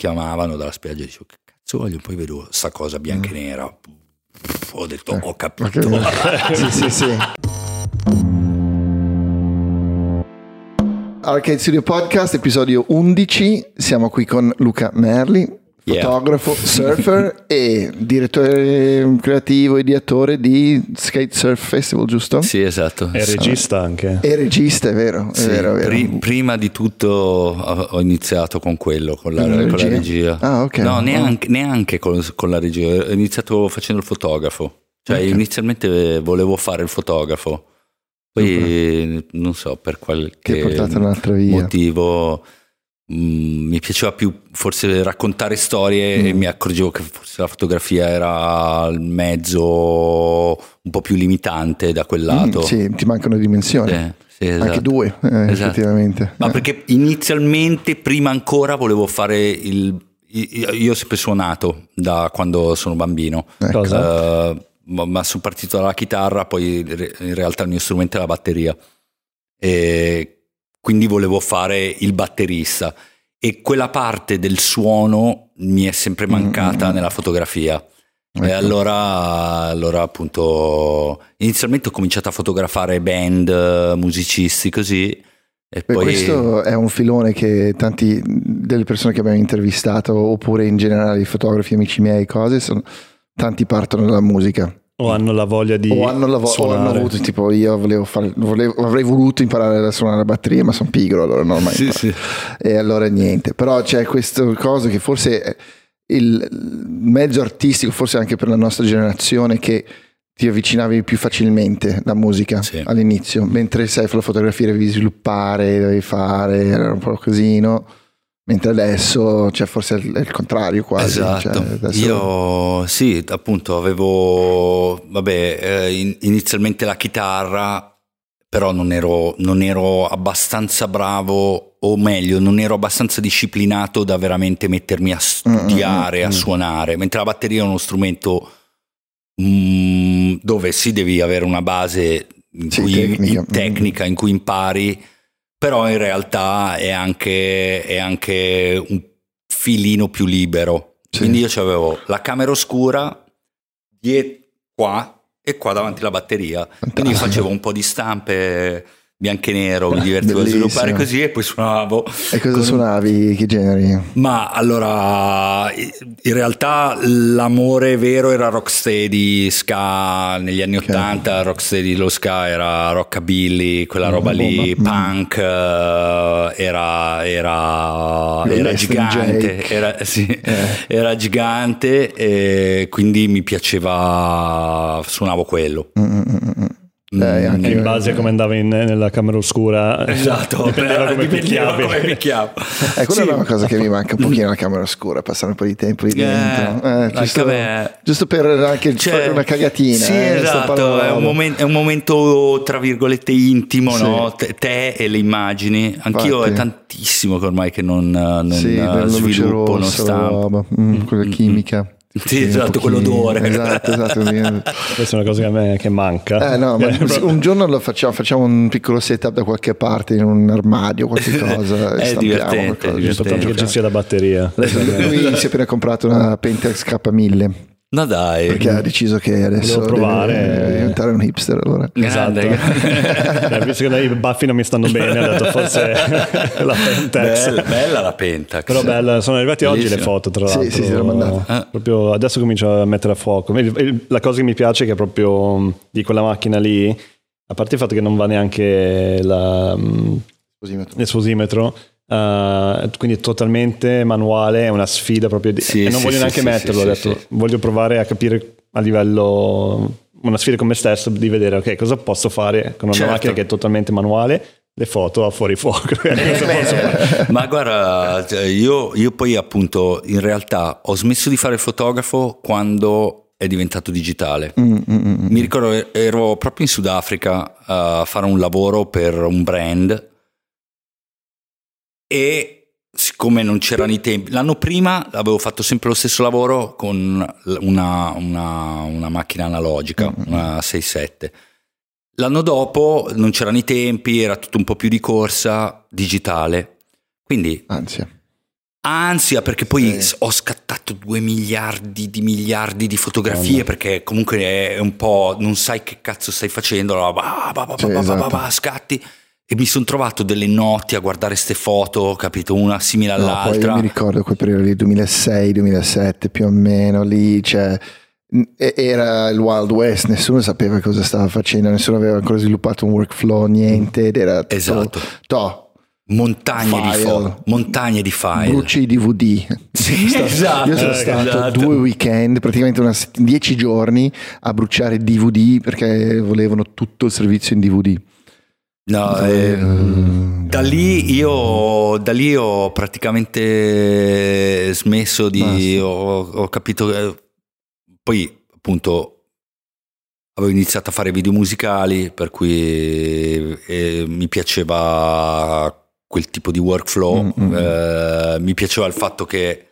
chiamavano dalla spiaggia e dicevo che cazzo voglio, poi vedo sta cosa bianca e nera. Ho detto ho capito. sì, sì, sì. Arcade Studio Podcast, episodio 11. Siamo qui con Luca Merli, Yeah. fotografo, surfer e direttore creativo, ideatore di Skate Surf Festival, giusto? Sì, esatto. È regista anche. E regista, è vero, è Sì, vero, è vero. pri- prima di tutto ho iniziato con quello, con la, Con la regia? Ah, ok. No, neanche, neanche con, con la regia. Ho iniziato facendo il fotografo. Cioè, Ok. inizialmente volevo fare il fotografo. Poi non so per Ti ha qualche portato un'altra via. motivo mi piaceva più forse raccontare storie Mm. e mi accorgevo che forse la fotografia era il mezzo un po' più limitante da quel lato. Mm, sì, ti mancano dimensioni. Sì, sì, esatto. Anche due, eh, Esatto. effettivamente. Ma Eh. perché inizialmente, prima ancora, volevo fare il. Io ho sempre suonato da quando sono bambino. Ecco. Eh, ma ma sono partito dalla chitarra, poi in realtà il mio strumento è la batteria. E quindi volevo fare il batterista. E quella parte del suono mi è sempre mancata Mm, mm, mm. nella fotografia. E Ecco. allora, allora appunto inizialmente ho cominciato a fotografare band, musicisti così e Beh, poi Questo è un filone che tanti delle persone che abbiamo intervistato, oppure in generale i fotografi, amici miei, cose, sono, tanti partono dalla musica. O hanno la voglia di o hanno, la vo- o suonare. hanno avuto tipo io volevo fare, volevo- avrei voluto imparare a suonare la batteria, ma sono pigro, allora non ho mai Sì, sì. E allora niente. Però c'è questo cosa che forse è il il mezzo artistico, forse anche per la nostra generazione, che ti avvicinavi più facilmente la musica Sì. all'inizio, mentre sai la fotografia devi sviluppare, devi fare, era un po' così, no? Mentre adesso cioè, forse è il, contrario quasi. Esatto, cioè, adesso- io sì, appunto avevo, vabbè, eh, in- inizialmente la chitarra, però non ero, non ero abbastanza bravo, o meglio, non ero abbastanza disciplinato da veramente mettermi a studiare, Mm, mm, a mm. suonare, mentre la batteria è uno strumento mm, dove sì devi avere una base in Sì, cui, tecnica. in- tecnica in cui impari, però in realtà è anche, è anche un filino più libero. Sì. Quindi io avevo la camera oscura, dietro qua e qua davanti la batteria. Quindi facevo un po' di stampe bianco e nero, mi divertivo a Bellissimo. sviluppare così e poi suonavo. E cosa con- suonavi? Che generi? ma allora, in realtà l'amore vero era rocksteady, ska negli anni Ok. 80, rocksteady lo ska era rockabilly, quella roba lì, bomba. punk, eh, era, era, era gigante, era, sì, Eh. era gigante e quindi mi piaceva, suonavo quello. Mm, mm, mm, mm. Eh, Mm, anche- in base a come andavi in- nella camera oscura Esatto, dipendeva come dipendeva picchiavi come picchiavo. Eh, quella Sì. è una cosa che mi manca un pochino la camera oscura, passare un po' di tempo lì Eh, dentro. Eh, anche giusto, me. giusto per anche Cioè, fare una cagatina. Sì, eh, esatto, è un, momen- è un momento tra virgolette intimo, Sì. no? Te, te e le immagini. Anch'io Infatti. è tantissimo che ormai che non, non Sì, eh, sviluppo, non stampo. roba, mm, quella chimica. Sì, esatto, quell'odore. Esatto, esatto. questa è una cosa che a me che manca Eh, no, ma un giorno lo facciamo, facciamo un piccolo setup da qualche parte in un armadio, qualche cosa. È stampiamo divertente, qualcosa, divertente. tanto che ci sia la batteria Lui si è appena comprato una Pentax K1000 No dai, perché ha deciso che adesso Volevo provare. diventare un hipster. Allora. Esatto. Eh, visto che i baffi non mi stanno bene ho detto forse la Pentax bella, bella la Pentax. Però bella, sono arrivate oggi le foto, tra Sì, l'altro. sì, sì, l'ho mandato. Ah. Proprio adesso comincio a mettere a fuoco. La cosa che mi piace è che proprio mh, di quella macchina lì, a parte il fatto che non va neanche la, mh, Cosimetro. l'esposimetro, eh, quindi è totalmente manuale, è una sfida proprio. Di, Sì, e non sì, voglio sì, neanche metterlo, ho detto, voglio provare a capire a livello, una sfida con me stesso, di vedere ok cosa posso fare con una Certo. macchina che è totalmente manuale, le foto a fuori fuoco. Fare? Ma guarda, cioè, io, io poi appunto in realtà ho smesso di fare il fotografo quando è diventato digitale. Mm, mm, mm. Mi ricordo, ero proprio in Sudafrica a fare un lavoro per un brand e siccome non c'erano i tempi, l'anno prima avevo fatto sempre lo stesso lavoro con una, una- una macchina analogica, una 6.7. L'anno dopo non c'erano i tempi, era tutto un po' più di corsa, digitale. Quindi Ansia. ansia perché poi sì. ho scattato due miliardi di miliardi di fotografie oh, perché comunque è un po' non sai che cazzo stai facendo bah, bah, bah, sì, esatto. scatti e mi sono trovato delle notti a guardare queste foto capito una simile all'altra no, poi io mi ricordo quel periodo lì 2006 2007 più o meno lì cioè era il Wild West, nessuno sapeva cosa stava facendo, nessuno aveva ancora sviluppato un workflow, niente, ed era tutto, esatto. To, montagne file. di foto, montagne di file. Bruci i DVD. Sì, stato, esatto, io sono stato esatto. due weekend, praticamente una, dieci giorni a bruciare DVD perché volevano tutto il servizio in DVD. No, eh, da, lì io, da lì ho praticamente smesso di... Ho, ho, capito... Eh, poi appunto avevo iniziato a fare video musicali per cui eh, mi piaceva quel tipo di workflow. Mm-hmm. Mi piaceva il fatto che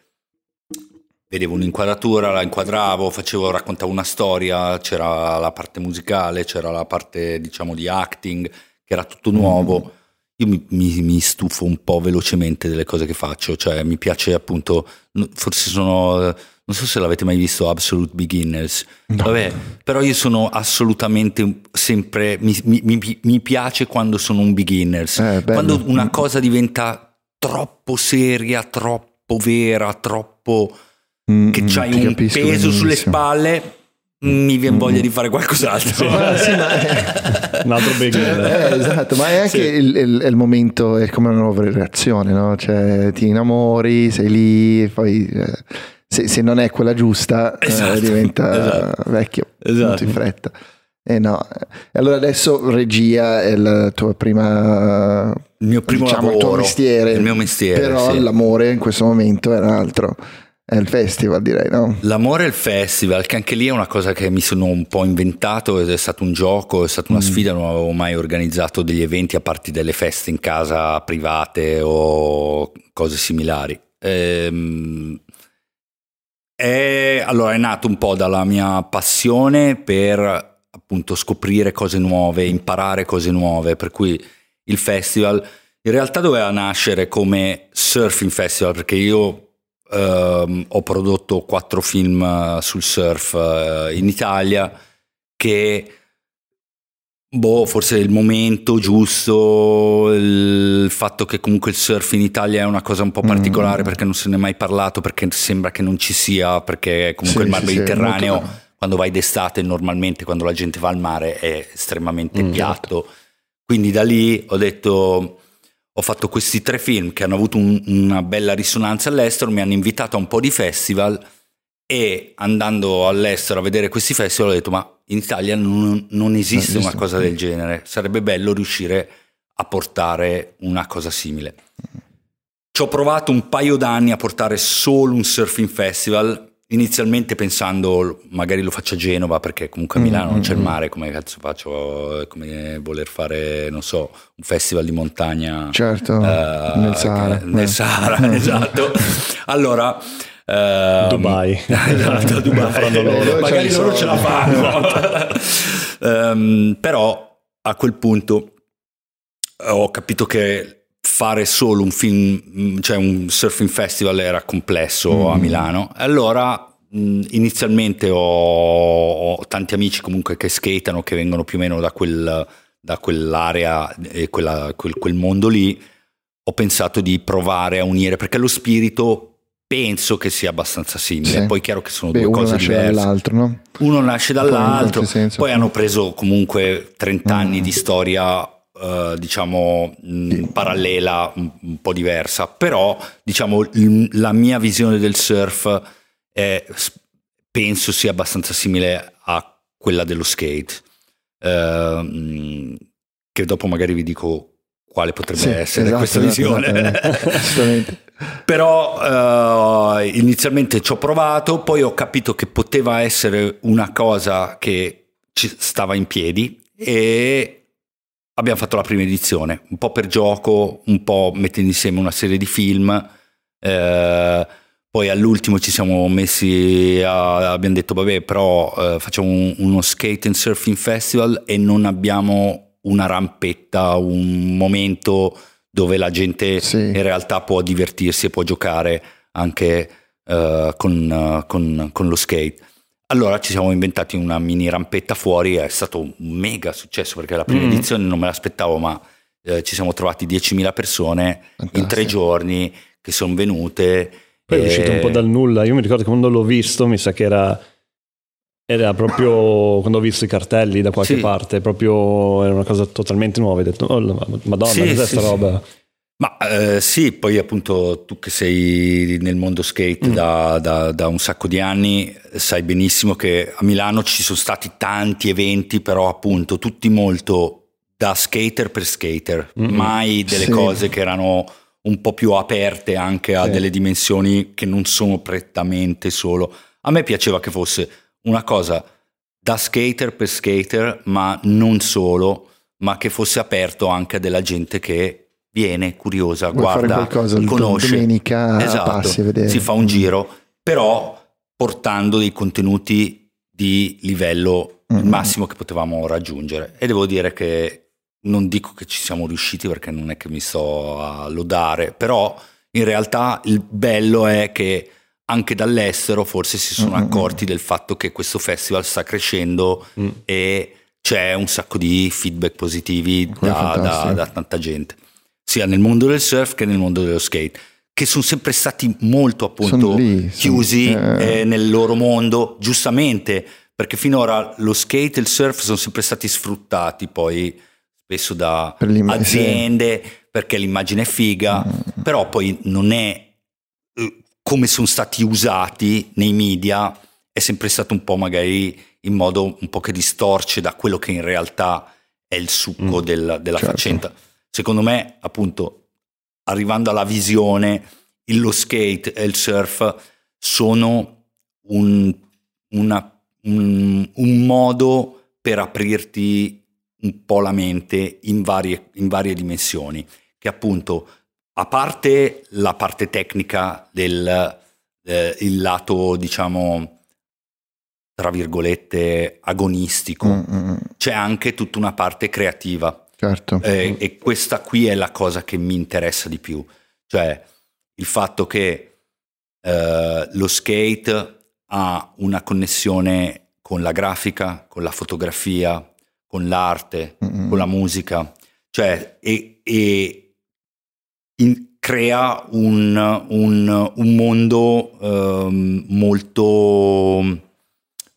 vedevo un'inquadratura, la inquadravo, facevo, raccontavo una storia, c'era la parte musicale, c'era la parte diciamo di acting, che era tutto nuovo. Io mi, mi, mi, stufo un po' velocemente delle cose che faccio, cioè mi piace appunto, forse sono non so se l'avete mai visto Absolute Beginners. No. Vabbè, però io sono assolutamente sempre. Mi, mi, mi piace quando sono un beginners. Eh, quando una cosa diventa troppo seria, troppo vera, troppo. Mm, che c'hai un peso benissimo. sulle spalle mi viene voglia di fare qualcos'altro. Sì, ma, sì, ma è... un altro beginner. Eh, esatto, ma è anche sì. il, il, il, momento, è come una nuova reazione, no? Cioè ti innamori, sei lì, poi eh, se, se, non è quella giusta eh, esatto, eh, diventa esatto, vecchio esatto. molto in fretta. Eh no. E allora adesso regia è la tua prima il mio primo diciamo, lavoro, il tuo mestiere. Il mio mestiere. Però sì. l'amore in questo momento è un altro. È il festival, direi, no? L'amore è il festival, che anche lì è una cosa che mi sono un po' inventato, è stato un gioco, è stata una mm. sfida, non avevo mai organizzato degli eventi a parte delle feste in casa private o cose similari. Ehm, è, allora, è nato un po' dalla mia passione per appunto scoprire cose nuove, imparare cose nuove, per cui il festival in realtà doveva nascere come surfing festival, perché io ehm, ho prodotto quattro film sul surf eh, in Italia che Boh, forse il momento giusto, il fatto che comunque il surf in Italia è una cosa un po' particolare mm. perché non se ne è mai parlato, perché sembra che non ci sia, perché comunque sì, il mar Mediterraneo, sì, quando vai d'estate, normalmente quando la gente va al mare è estremamente mm, piatto. Certo. Quindi da lì ho detto, ho fatto questi tre film che hanno avuto un, una bella risonanza all'estero, mi hanno invitato a un po' di festival e andando all'estero a vedere questi festival ho detto ma in Italia non, non esiste non una cosa del genere, sarebbe bello riuscire a portare una cosa simile. Ci ho provato un paio d'anni a portare solo un surfing festival, inizialmente pensando magari lo faccio a Genova perché comunque a Milano non c'è il mm-hmm. mare, come cazzo faccio, come voler fare, non so, un festival di montagna. Certo, uh, nel Sahara. Nel eh. Sahara, esatto. Allora Uh, Dubai. esatto, Dubai. loro. Magari loro ce la fanno. um, però a quel punto ho capito che fare solo un film, cioè un surfing festival era complesso mm. a Milano. Allora inizialmente ho, ho, tanti amici comunque che skatano, che vengono più o meno da, quel, da quell'area e quella, quel, quel mondo lì. Ho pensato di provare a unire perché lo spirito penso che sia abbastanza simile. Sì. Poi è chiaro che sono Beh, due cose diverse. Dall'altro, no? Uno nasce dall'altro, poi, poi hanno preso comunque 30 mm. anni di storia. Uh, diciamo mh, parallela un, un, po' diversa. Però diciamo l- la mia visione del surf è, penso sia abbastanza simile a quella dello skate. Mh, che dopo magari vi dico quale potrebbe sì, essere esatto, questa esatto, visione. esatto, Però uh, inizialmente ci ho provato, poi ho capito che poteva essere una cosa che ci stava in piedi e abbiamo fatto la prima edizione, un po' per gioco, un po' mettendo insieme una serie di film. Eh, poi all'ultimo ci siamo messi, a, abbiamo detto vabbè però eh, facciamo un, uno skate and surfing festival e non abbiamo una rampetta, un momento dove la gente sì. in realtà può divertirsi e può giocare anche uh, con, con, con, lo skate. Allora ci siamo inventati una mini rampetta fuori, è stato un mega successo perché la prima mm. edizione non me l'aspettavo, ma eh, ci siamo trovati 10.000 persone Fantastico. in tre giorni che sono venute. Poi è uscito un po' dal nulla, io mi ricordo che quando l'ho visto mi sa che era era proprio quando ho visto i cartelli da qualche sì. parte, proprio era una cosa totalmente nuova. Ho detto, oh, madonna, sì, cos'è sì, sta roba? Ma eh, sì, poi appunto tu che sei nel mondo skate mm. da, da, da, un sacco di anni, sai benissimo che a Milano ci sono stati tanti eventi, però appunto tutti molto da skater per skater, mm. mai delle cose che erano un po' più aperte anche a delle dimensioni che non sono prettamente solo. A me piaceva che fosse una cosa da skater per skater, ma non solo, ma che fosse aperto anche a della gente che viene curiosa, Vuoi guarda, qualcosa, conosce. Domenica esatto, passi a vedere. Si fa un giro, però portando dei contenuti di livello mm-hmm. massimo che potevamo raggiungere. E devo dire che non dico che ci siamo riusciti perché non è che mi sto a lodare, però in realtà il bello è che anche dall'estero forse si sono mm-hmm. accorti del fatto che questo festival sta crescendo mm. e c'è un sacco di feedback positivi da, da, da, tanta gente, sia nel mondo del surf che nel mondo dello skate, che sono sempre stati molto appunto lì, chiusi sono, eh. Eh, nel loro mondo, giustamente, perché finora lo skate e il surf sono sempre stati sfruttati poi spesso da aziende perché l'immagine è figa, mm. però poi non è come sono stati usati nei media è sempre stato un po' magari in modo un po' che distorce da quello che in realtà è il succo mm, del, della certo. faccenda. Secondo me, appunto, arrivando alla visione, lo skate e il surf sono un, una, un, un modo per aprirti un po' la mente in varie, in varie dimensioni, che appunto a parte la parte tecnica del eh, il lato, diciamo, tra virgolette, agonistico, mm-hmm. c'è anche tutta una parte creativa. Certo. Eh, e questa qui è la cosa che mi interessa di più, cioè il fatto che eh, lo skate ha una connessione con la grafica, con la fotografia, con l'arte, mm-hmm. con la musica, cioè e, e in, crea un, un, un mondo um, molto...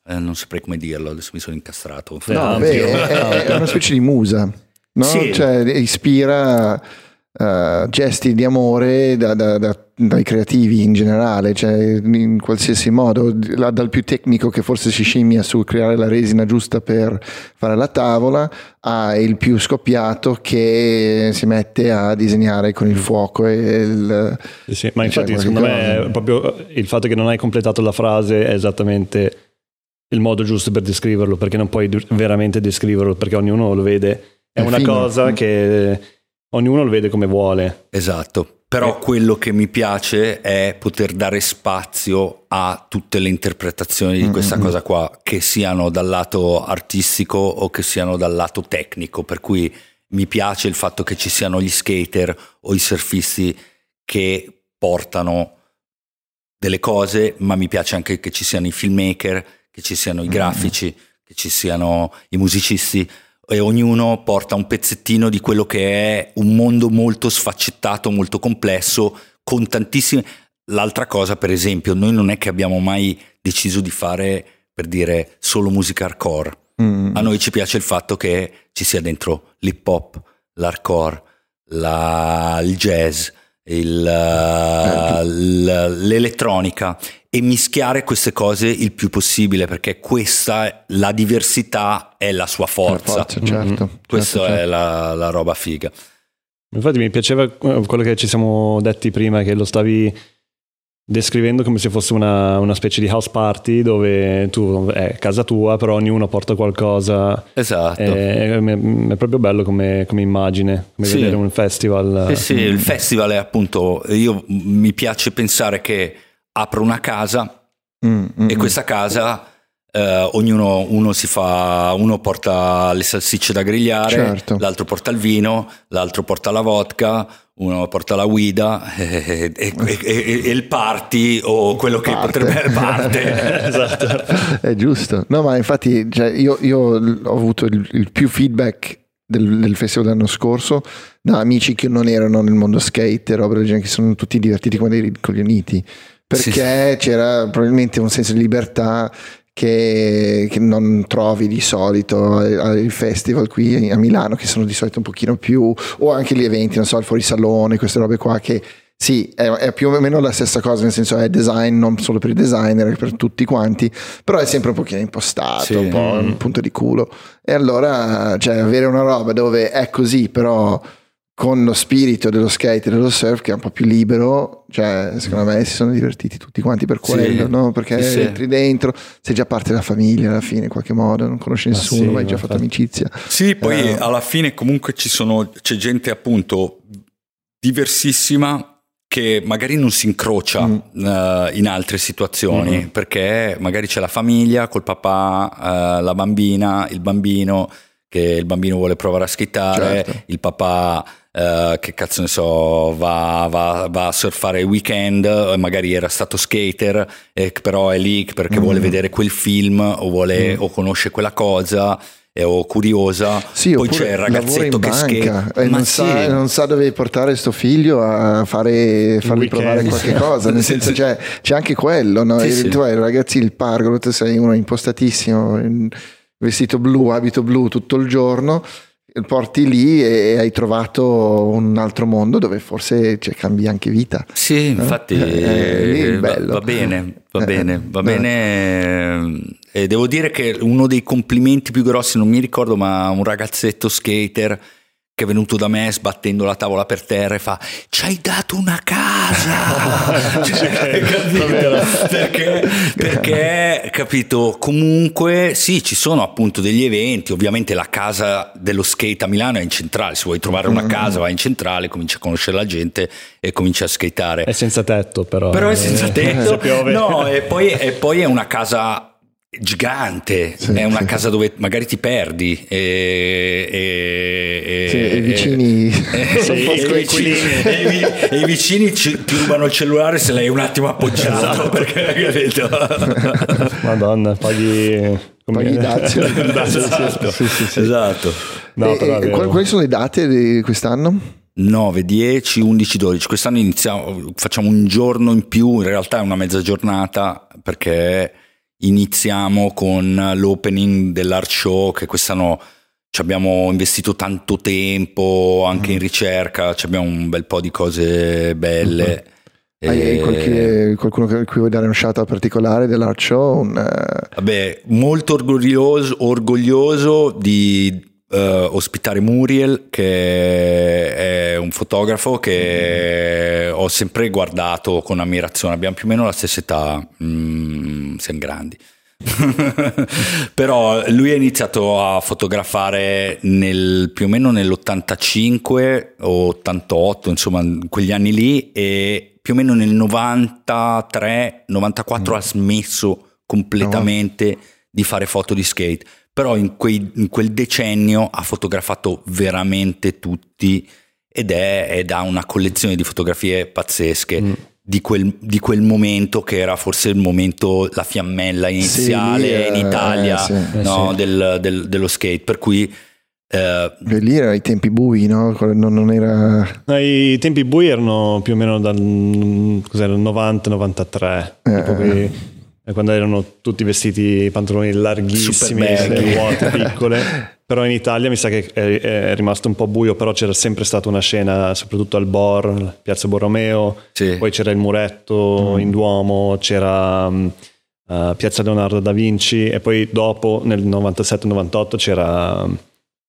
Eh, non saprei come dirlo, adesso mi sono incastrato. No, beh, è, è, una specie di musa, no? Sì. Cioè, ispira uh, gesti di amore da, da, da, dai creativi in generale, cioè in qualsiasi modo, dal più tecnico che forse si scimmia su creare la resina giusta per fare la tavola, a il più scoppiato che si mette a disegnare con il fuoco e il, sì, sì, ma infatti secondo me proprio il fatto che non hai completato la frase è esattamente il modo giusto per descriverlo, perché non puoi veramente descriverlo, perché ognuno lo vede. È, è una fino. cosa che ognuno lo vede come vuole. Esatto, però eh. quello che mi piace è poter dare spazio a tutte le interpretazioni di questa mm-hmm. cosa qua, che siano dal lato artistico o che siano dal lato tecnico, per cui mi piace il fatto che ci siano gli skater o i surfisti che portano delle cose, ma mi piace anche che ci siano i filmmaker, che ci siano i grafici, mm-hmm. che ci siano i musicisti e ognuno porta un pezzettino di quello che è un mondo molto sfaccettato, molto complesso, con tantissime... L'altra cosa, per esempio, noi non è che abbiamo mai deciso di fare, per dire, solo musica hardcore. Mm. A noi ci piace il fatto che ci sia dentro l'hip hop, l'hardcore, la, il jazz, il, certo. l'elettronica e mischiare queste cose il più possibile perché questa, la diversità è la sua forza. La forza certo, mm-hmm. Questa certo, è certo. La, la roba figa. Infatti mi piaceva quello che ci siamo detti prima, che lo stavi descrivendo come se fosse una, una, specie di house party dove tu è casa tua, però ognuno porta qualcosa. Esatto. È, è, è proprio bello come, come immagine, come sì. vedere un festival. Sì, sì, il festival è appunto, io mi piace pensare che apro una casa mm, mm, e mm. questa casa Uh, ognuno uno si fa, uno porta le salsicce da grigliare, certo. l'altro porta il vino, l'altro porta la vodka, uno porta la guida e, e, e, e il party o quello che parte. potrebbe parte. esatto. È giusto. No, ma infatti cioè, io, io, ho avuto il, il più feedback del, del, festival dell'anno scorso da amici che non erano nel mondo skate, roba del genere, che sono tutti divertiti come dei ricoglioniti perché sì. c'era probabilmente un senso di libertà che, che, non trovi di solito ai festival qui a Milano che sono di solito un pochino più o anche gli eventi non so il fuorisalone queste robe qua che sì, è, è, più o meno la stessa cosa, nel senso è design non solo per i designer, per tutti quanti, però è sempre un pochino impostato, sì. un po' un punto di culo. E allora, cioè, avere una roba dove è così, però con lo spirito dello skate e dello surf che è un po' più libero, cioè secondo me si sono divertiti tutti quanti per quello, sì, no? perché sì, entri dentro, sei già parte della famiglia alla fine in qualche modo, non conosci nessuno, ma, sì, hai già fatto amicizia. Sì, poi uh, alla fine comunque ci sono, c'è gente appunto diversissima che magari non si incrocia mm. uh, in altre situazioni mm-hmm. perché magari c'è la famiglia col papà, uh, la bambina, il bambino che il bambino vuole provare a schittare, certo. il papà Uh, che cazzo ne so, va, va, va, a surfare il weekend, magari era stato skater, eh, però è lì perché mm. vuole vedere quel film o, vuole, mm. o conosce quella cosa o curiosa, sì, poi c'è il ragazzetto che skate e non, sì. sa, non, sa, dove portare sto figlio a fare, fargli provare qualche cosa, nel senso c'è, c'è anche quello, no? sì, tu hai ragazzi il pargolo, tu sei uno impostatissimo, vestito blu, abito blu tutto il giorno porti lì e hai trovato un altro mondo dove forse cioè, cambi anche vita. Sì, infatti eh, va, va, bene, va eh, bene, va eh. bene. E devo dire che uno dei complimenti più grossi, non mi ricordo, ma un ragazzetto skater che è venuto da me sbattendo la tavola per terra e fa ci hai dato una casa! Cioè, capito? perché, perché capito comunque sì ci sono appunto degli eventi. Ovviamente la casa dello skate a Milano è in centrale. Se vuoi trovare una mm. casa vai in centrale cominci a conoscere la gente e cominci a skateare. È senza tetto però però è senza eh, tetto no e poi, e poi è una casa gigante, sì, è una sì. casa dove magari ti perdi e, e, sì, e i vicini e, i vicini ci, ti rubano il cellulare se l'hai un attimo appoggiato esatto. perché Madonna, paghi paghi i dazio esatto, esatto. No, quali sono le date di quest'anno? 9, 10, 11, 12. Quest'anno iniziamo, facciamo un giorno in più, in realtà è una mezza giornata perché iniziamo con l'opening dell'art show che quest'anno ci abbiamo investito tanto tempo anche mm. in ricerca, abbiamo un bel po' di cose belle. Mm-hmm. Hai qualche, qualcuno a cui vuoi dare un shout particolare dell'art show? Un, uh... Vabbè, molto orgoglioso, orgoglioso di uh, ospitare Muriel, che è un fotografo che ho sempre guardato con ammirazione. Abbiamo più o meno la stessa età, mm, siamo grandi. però lui ha iniziato a fotografare nel, più o meno nell'85 o 88 insomma in quegli anni lì e più o meno nel 93 94 mm. ha smesso completamente no. di fare foto di skate però in, quei, in quel decennio ha fotografato veramente tutti ed, è, ed ha una collezione di fotografie pazzesche. Mm. Di quel, di quel, momento che era forse il momento, la fiammella iniziale sì, in eh, Italia eh, sì, no, sì. Del, del, dello skate. Per cui eh, lì erano i tempi bui, no? Non, non era... no? I tempi bui erano più o meno dal 90-93. Eh, quando erano tutti vestiti pantaloni larghissimi, vuote piccole. però in Italia mi sa che è, rimasto un po' buio, però c'era sempre stata una scena, soprattutto al Bor, Piazza Borromeo, sì. poi c'era il muretto mm. in Duomo, c'era uh, Piazza Leonardo da Vinci e poi dopo nel 97-98 c'era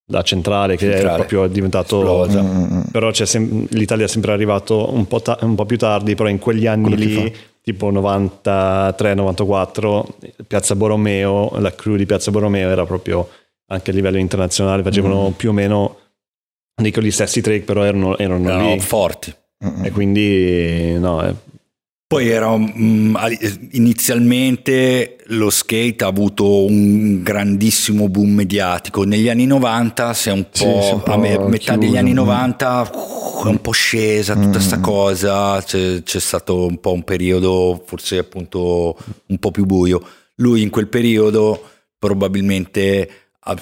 la centrale che centrale. è proprio diventato mm. però sem- l'Italia è sempre arrivato un po', ta- un po', più tardi però in quegli anni lì tipo 93-94, Piazza Borromeo, la crew di Piazza Borromeo era proprio anche a livello internazionale, facevano mm. più o meno dico gli stessi trick, però erano, erano no, forti. E quindi no, Poi era um, inizialmente lo skate ha avuto un grandissimo boom mediatico. Negli anni 90 si è un po', sì, un po a me, metà degli anni 90 è un po' scesa tutta questa mm. cosa, c'è, c'è, stato un po' un periodo forse appunto un po' più buio. Lui in quel periodo probabilmente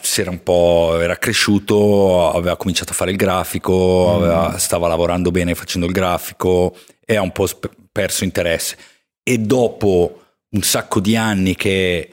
si era un po' era cresciuto, aveva cominciato a fare il grafico, mm. aveva, stava lavorando bene facendo il grafico e ha un po' perso interesse. E dopo un sacco di anni che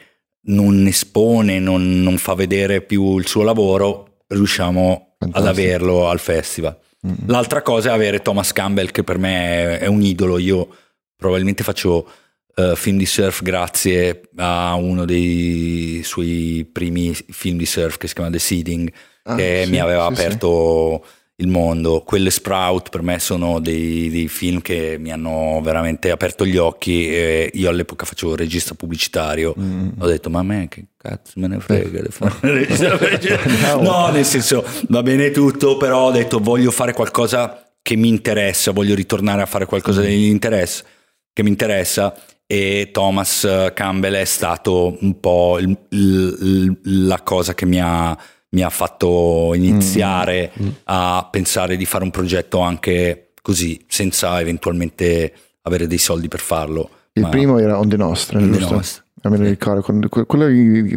non espone, non, non fa vedere più il suo lavoro, riusciamo Fantastico. ad averlo al festival. Mm. L'altra cosa è avere Thomas Campbell, che per me è un idolo. Io probabilmente faccio uh, film di surf grazie a uno dei suoi primi film di surf che si chiama The Seeding, ah, che sì, mi aveva sì, aperto sì. Il mondo. Quelle Sprout per me sono dei, dei, film che mi hanno veramente aperto gli occhi. Io all'epoca facevo regista pubblicitario. Mm. Ho detto, ma a me che cazzo me ne frega di fare regista No, nel senso, va bene tutto, però ho detto, voglio fare qualcosa che mi interessa, voglio ritornare a fare qualcosa mm. che mi interessa, che mi interessa e Thomas Campbell è stato un po' il, il, la cosa che mi ha, mi ha fatto iniziare mm. mm. a pensare di fare un progetto anche così, senza eventualmente avere dei soldi per farlo. Il Ma primo era On The Nostra, On giusto? Nostra. Non me lo ricordo, quello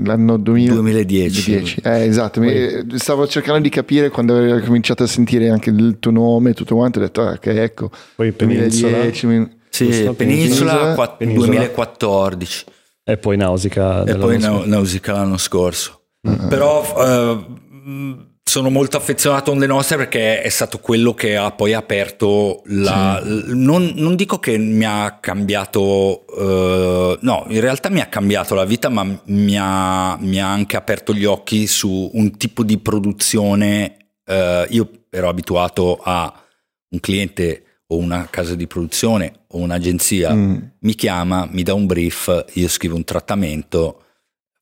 l'anno 2000, 2010. 2010. Eh, esatto, Poi. stavo cercando di capire quando avevo cominciato a sentire anche il tuo nome e tutto quanto, ho detto, ah, che ecco, Poi 2010. Sì, Penisola, Penisola, Penisola 2014. E poi Nausicaa. E poi. Nausicaa l'anno scorso. Però eh, sono molto affezionato a Onde Nostre perché è stato quello che ha poi aperto la... Sì. Non, non, dico che mi ha cambiato... Eh, no, in realtà mi ha cambiato la vita, ma mi ha, mi ha anche aperto gli occhi su un tipo di produzione. Eh, io ero abituato a un cliente o una casa di produzione o un'agenzia mm. mi chiama, mi dà un brief, io scrivo un trattamento,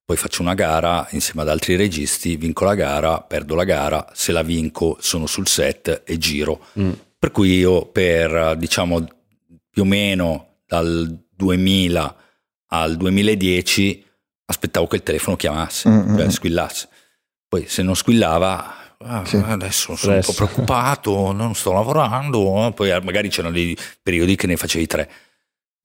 poi faccio una gara insieme ad altri registi, vinco la gara, perdo la gara, se la vinco sono sul set e giro. Mm. Per cui io per diciamo più o meno dal 2000 al 2010 aspettavo che il telefono chiamasse, mm-hmm. cioè squillasse. Poi se non squillava ah, sì. adesso sono Presso. un po' preoccupato, non sto lavorando, poi magari c'erano dei periodi che ne facevi tre.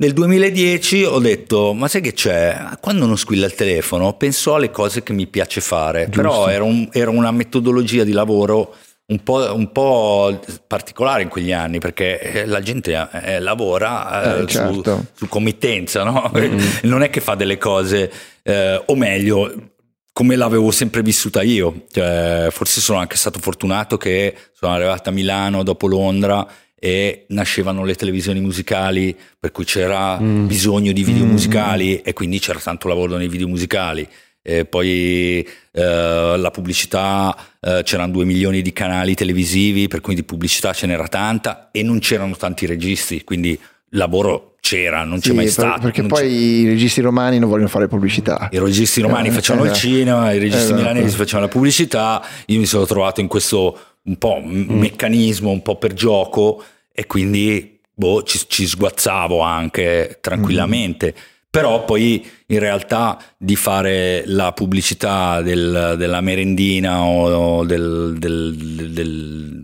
Nel 2010 ho detto, ma sai che c'è? Quando non squilla il telefono penso alle cose che mi piace fare, Giusto. però era, un, era, una metodologia di lavoro un po', un po', particolare in quegli anni perché eh, la gente eh, lavora eh, certo. su, su, committenza, no? mm-hmm. non è che fa delle cose, eh, o meglio, come l'avevo sempre vissuta io. Cioè, forse sono anche stato fortunato che sono arrivato a Milano dopo Londra e nascevano le televisioni musicali, per cui c'era mm. bisogno di video mm. musicali e quindi c'era tanto lavoro nei video musicali. E poi eh, la pubblicità, eh, c'erano due milioni di canali televisivi, per cui di pubblicità ce n'era tanta e non c'erano tanti registi, quindi lavoro c'era, non sì, c'è mai stato. Perché poi c'è. i registi romani non vogliono fare pubblicità. I registi romani eh, facevano il cinema, i registi esatto. milanesi facevano la pubblicità. Io mi sono trovato in questo un po' mm. meccanismo, un po' per gioco e quindi boh, ci, ci sguazzavo anche tranquillamente. Mm. Però poi in realtà di fare la pubblicità del, della merendina o del, del,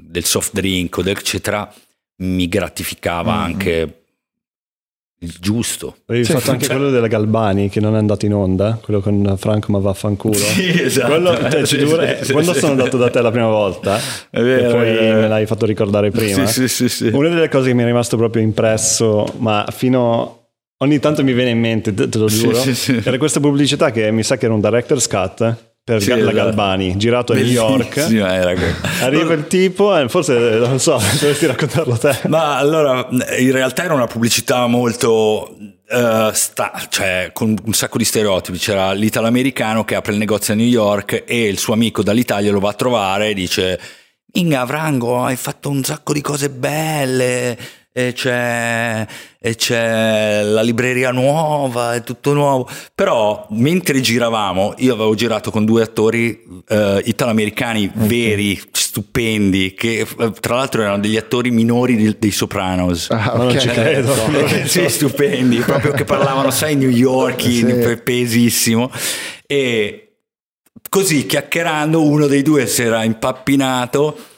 del soft drink o eccetera mi gratificava mm. anche il giusto. Avevi sì, fatto anche cioè... quello della Galbani che non è andato in onda, quello con Franco ma vaffanculo. Sì, esatto. Quello, cioè, sì, giuro, sì, quando sono andato da te la prima volta vero, e poi me l'hai fatto ricordare prima, una delle cose che mi è rimasto proprio impresso, ma fino ogni tanto mi viene in mente, te, te lo giuro, era questa pubblicità che mi sa che era un director's cut per sì, la esatto. Galbani, girato a New York. Arriva il tipo, forse non so, dovresti raccontarlo te. Ma allora, in realtà era una pubblicità molto Uh, sta, cioè, con un sacco di stereotipi. C'era l'italo-americano che apre il negozio a New York e il suo amico dall'Italia lo va a trovare e dice: Inga Vrango, hai fatto un sacco di cose belle. E c'è, e c'è la libreria nuova, è tutto nuovo. Però mentre giravamo, io avevo girato con due attori uh, italo-americani okay. veri, stupendi, che eh, tra l'altro erano degli attori minori dei, dei Sopranos. Ah, okay. Non ci credo. sì, stupendi, proprio che parlavano, sai, New York, sì. pesissimo. E così chiacchierando uno dei due si era impappinato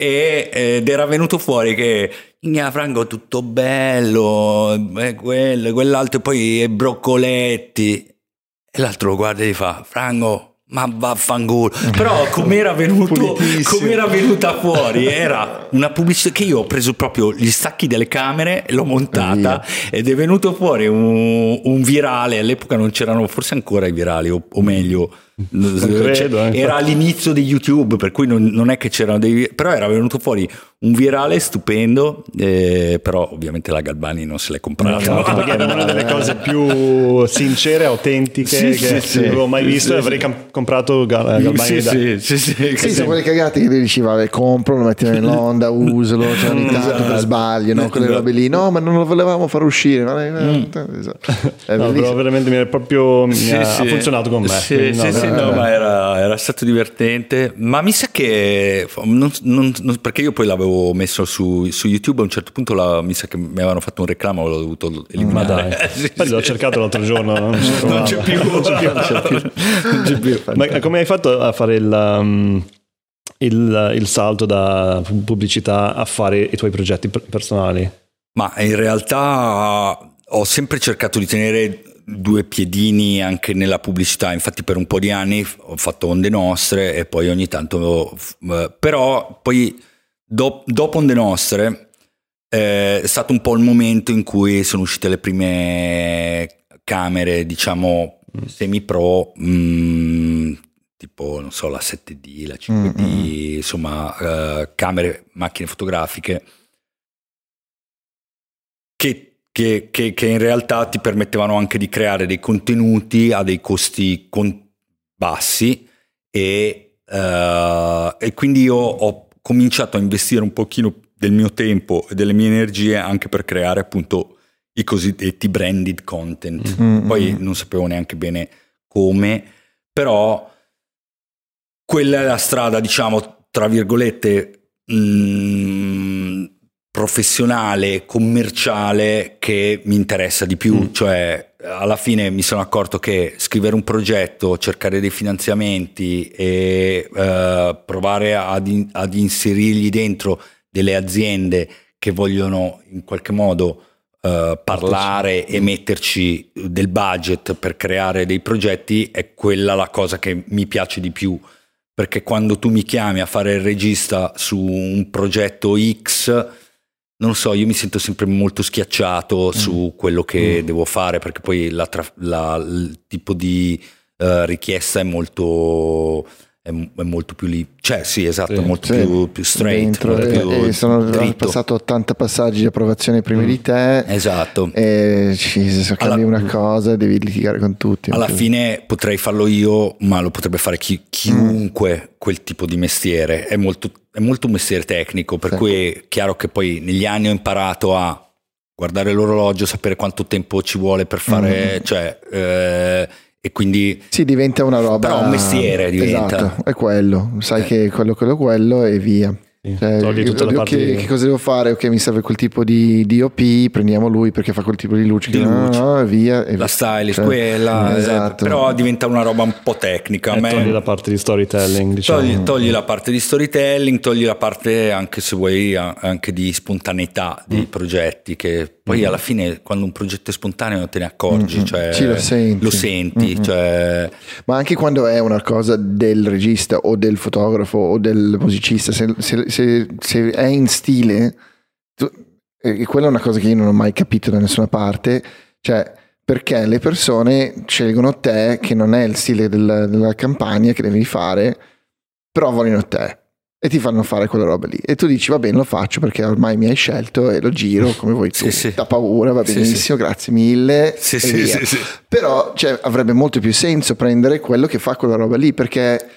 ed era venuto fuori che Igna Franco tutto bello, e quello, quell'altro, e poi broccoletti. E l'altro lo guarda e gli fa, Franco, ma vaffanculo. Però venuto, com'era venuta fuori era una pubblicità che io ho preso proprio gli stacchi delle camere, l'ho montata ed è venuto fuori un, un virale. All'epoca non c'erano forse ancora i virali, o, o meglio Credo, cioè, era all'inizio di YouTube, per cui non, non, è che c'erano dei... però era venuto fuori un virale stupendo, eh, però ovviamente la Galbani non se l'è comprata. No, perché era una delle cose più sincere, autentiche sì, che sì, avevo mai visto e avrei cam- comprato Galbani. Sì, da... sì, sì, sì, sì, sono quelle cagate che lui diceva, vabbè, compro, lo metti nell'onda, usalo, cioè ogni tanto esatto. per sbaglio, no? quelle robe lì, no, ma non lo volevamo far uscire. No, mm. esatto. no però veramente mi, è proprio, mi ha, ha funzionato con me. Sì, quindi, no, sì, sì, no, ma era, era, stato divertente, ma mi sa che, non, non, non, perché io poi l'avevo messo su, su, YouTube, a un certo punto la, mi sa che mi avevano fatto un reclamo, l'ho dovuto eliminare. Ma dai, sì, sì. l'ho cercato l'altro giorno, non, non c'è più. Non c'è più. Non c'è più. C'è più. Ma come hai fatto a fare il... Um, il, il, salto da pubblicità a fare i tuoi progetti personali? Ma in realtà ho sempre cercato di tenere due piedini anche nella pubblicità, infatti per un po' di anni ho fatto onde nostre e poi ogni tanto... Eh, però poi Do- dopo Onde Nostre eh, è stato un po' il momento in cui sono uscite le prime camere, diciamo, mm. semi-pro, mh, mm, tipo, non so, la 7D, la 5D, mm-hmm. insomma, eh, camere, macchine fotografiche, che, che, che, che, in realtà ti permettevano anche di creare dei contenuti a dei costi con- bassi e, uh, e quindi io ho cominciato a investire un pochino del mio tempo e delle mie energie anche per creare appunto i cosiddetti branded content. Mm-hmm. Poi non sapevo neanche bene come, però quella è la strada, diciamo, tra virgolette, mh, mm, professionale, commerciale che mi interessa di più, mm. cioè alla fine mi sono accorto che scrivere un progetto, cercare dei finanziamenti e uh, provare ad, in, ad, inserirgli dentro delle aziende che vogliono in qualche modo uh, parlare e metterci del budget per creare dei progetti è quella la cosa che mi piace di più. Perché quando tu mi chiami a fare il regista su un progetto X non so, io mi sento sempre molto schiacciato mm. su quello che mm. devo fare perché poi la, la, il tipo di uh, richiesta è molto è, è molto più lì. Cioè, sì, esatto, sì, molto sì. Più, più, straight. Molto e, più e sono dritto. passato 80 passaggi di approvazione prima mm. di te. Esatto. E se cambi alla, una cosa devi litigare con tutti. Alla fine potrei farlo io, ma lo potrebbe fare chi, chiunque mm. quel tipo di mestiere. È molto, è molto un mestiere tecnico, per sì. cui è chiaro che poi negli anni ho imparato a guardare l'orologio, sapere quanto tempo ci vuole per fare, mm. cioè... Eh, e quindi si diventa una roba però un mestiere diventa esatto, è quello sai eh. che quello quello quello e via cioè, togli tutta la parte che, che, cosa devo fare? Ok, mi serve quel tipo di, di OP, prendiamo lui perché fa quel tipo di luce. Di luce. No, via, e la stylist, cioè, quella, eh, esatto. però diventa una roba un po' tecnica. E togli la parte di storytelling. Diciamo. Togli, togli, la parte di storytelling, togli la parte anche se vuoi anche di spontaneità dei mm. progetti che poi mm. alla fine quando un progetto è spontaneo te ne accorgi, mm-hmm. cioè, sì, lo senti, lo senti mm-hmm. cioè... ma anche quando è una cosa del regista o del fotografo o del musicista, se, se, se, se è in stile, tu, e quella è una cosa che io non ho mai capito da nessuna parte, cioè perché le persone scelgono te che non è il stile del, della campagna che devi fare, però vogliono te e ti fanno fare quella roba lì e tu dici va bene lo faccio perché ormai mi hai scelto e lo giro come vuoi tu sì, sì. da paura va benissimo sì, grazie mille sì, sì, però cioè, avrebbe molto più senso prendere quello che fa quella roba lì perché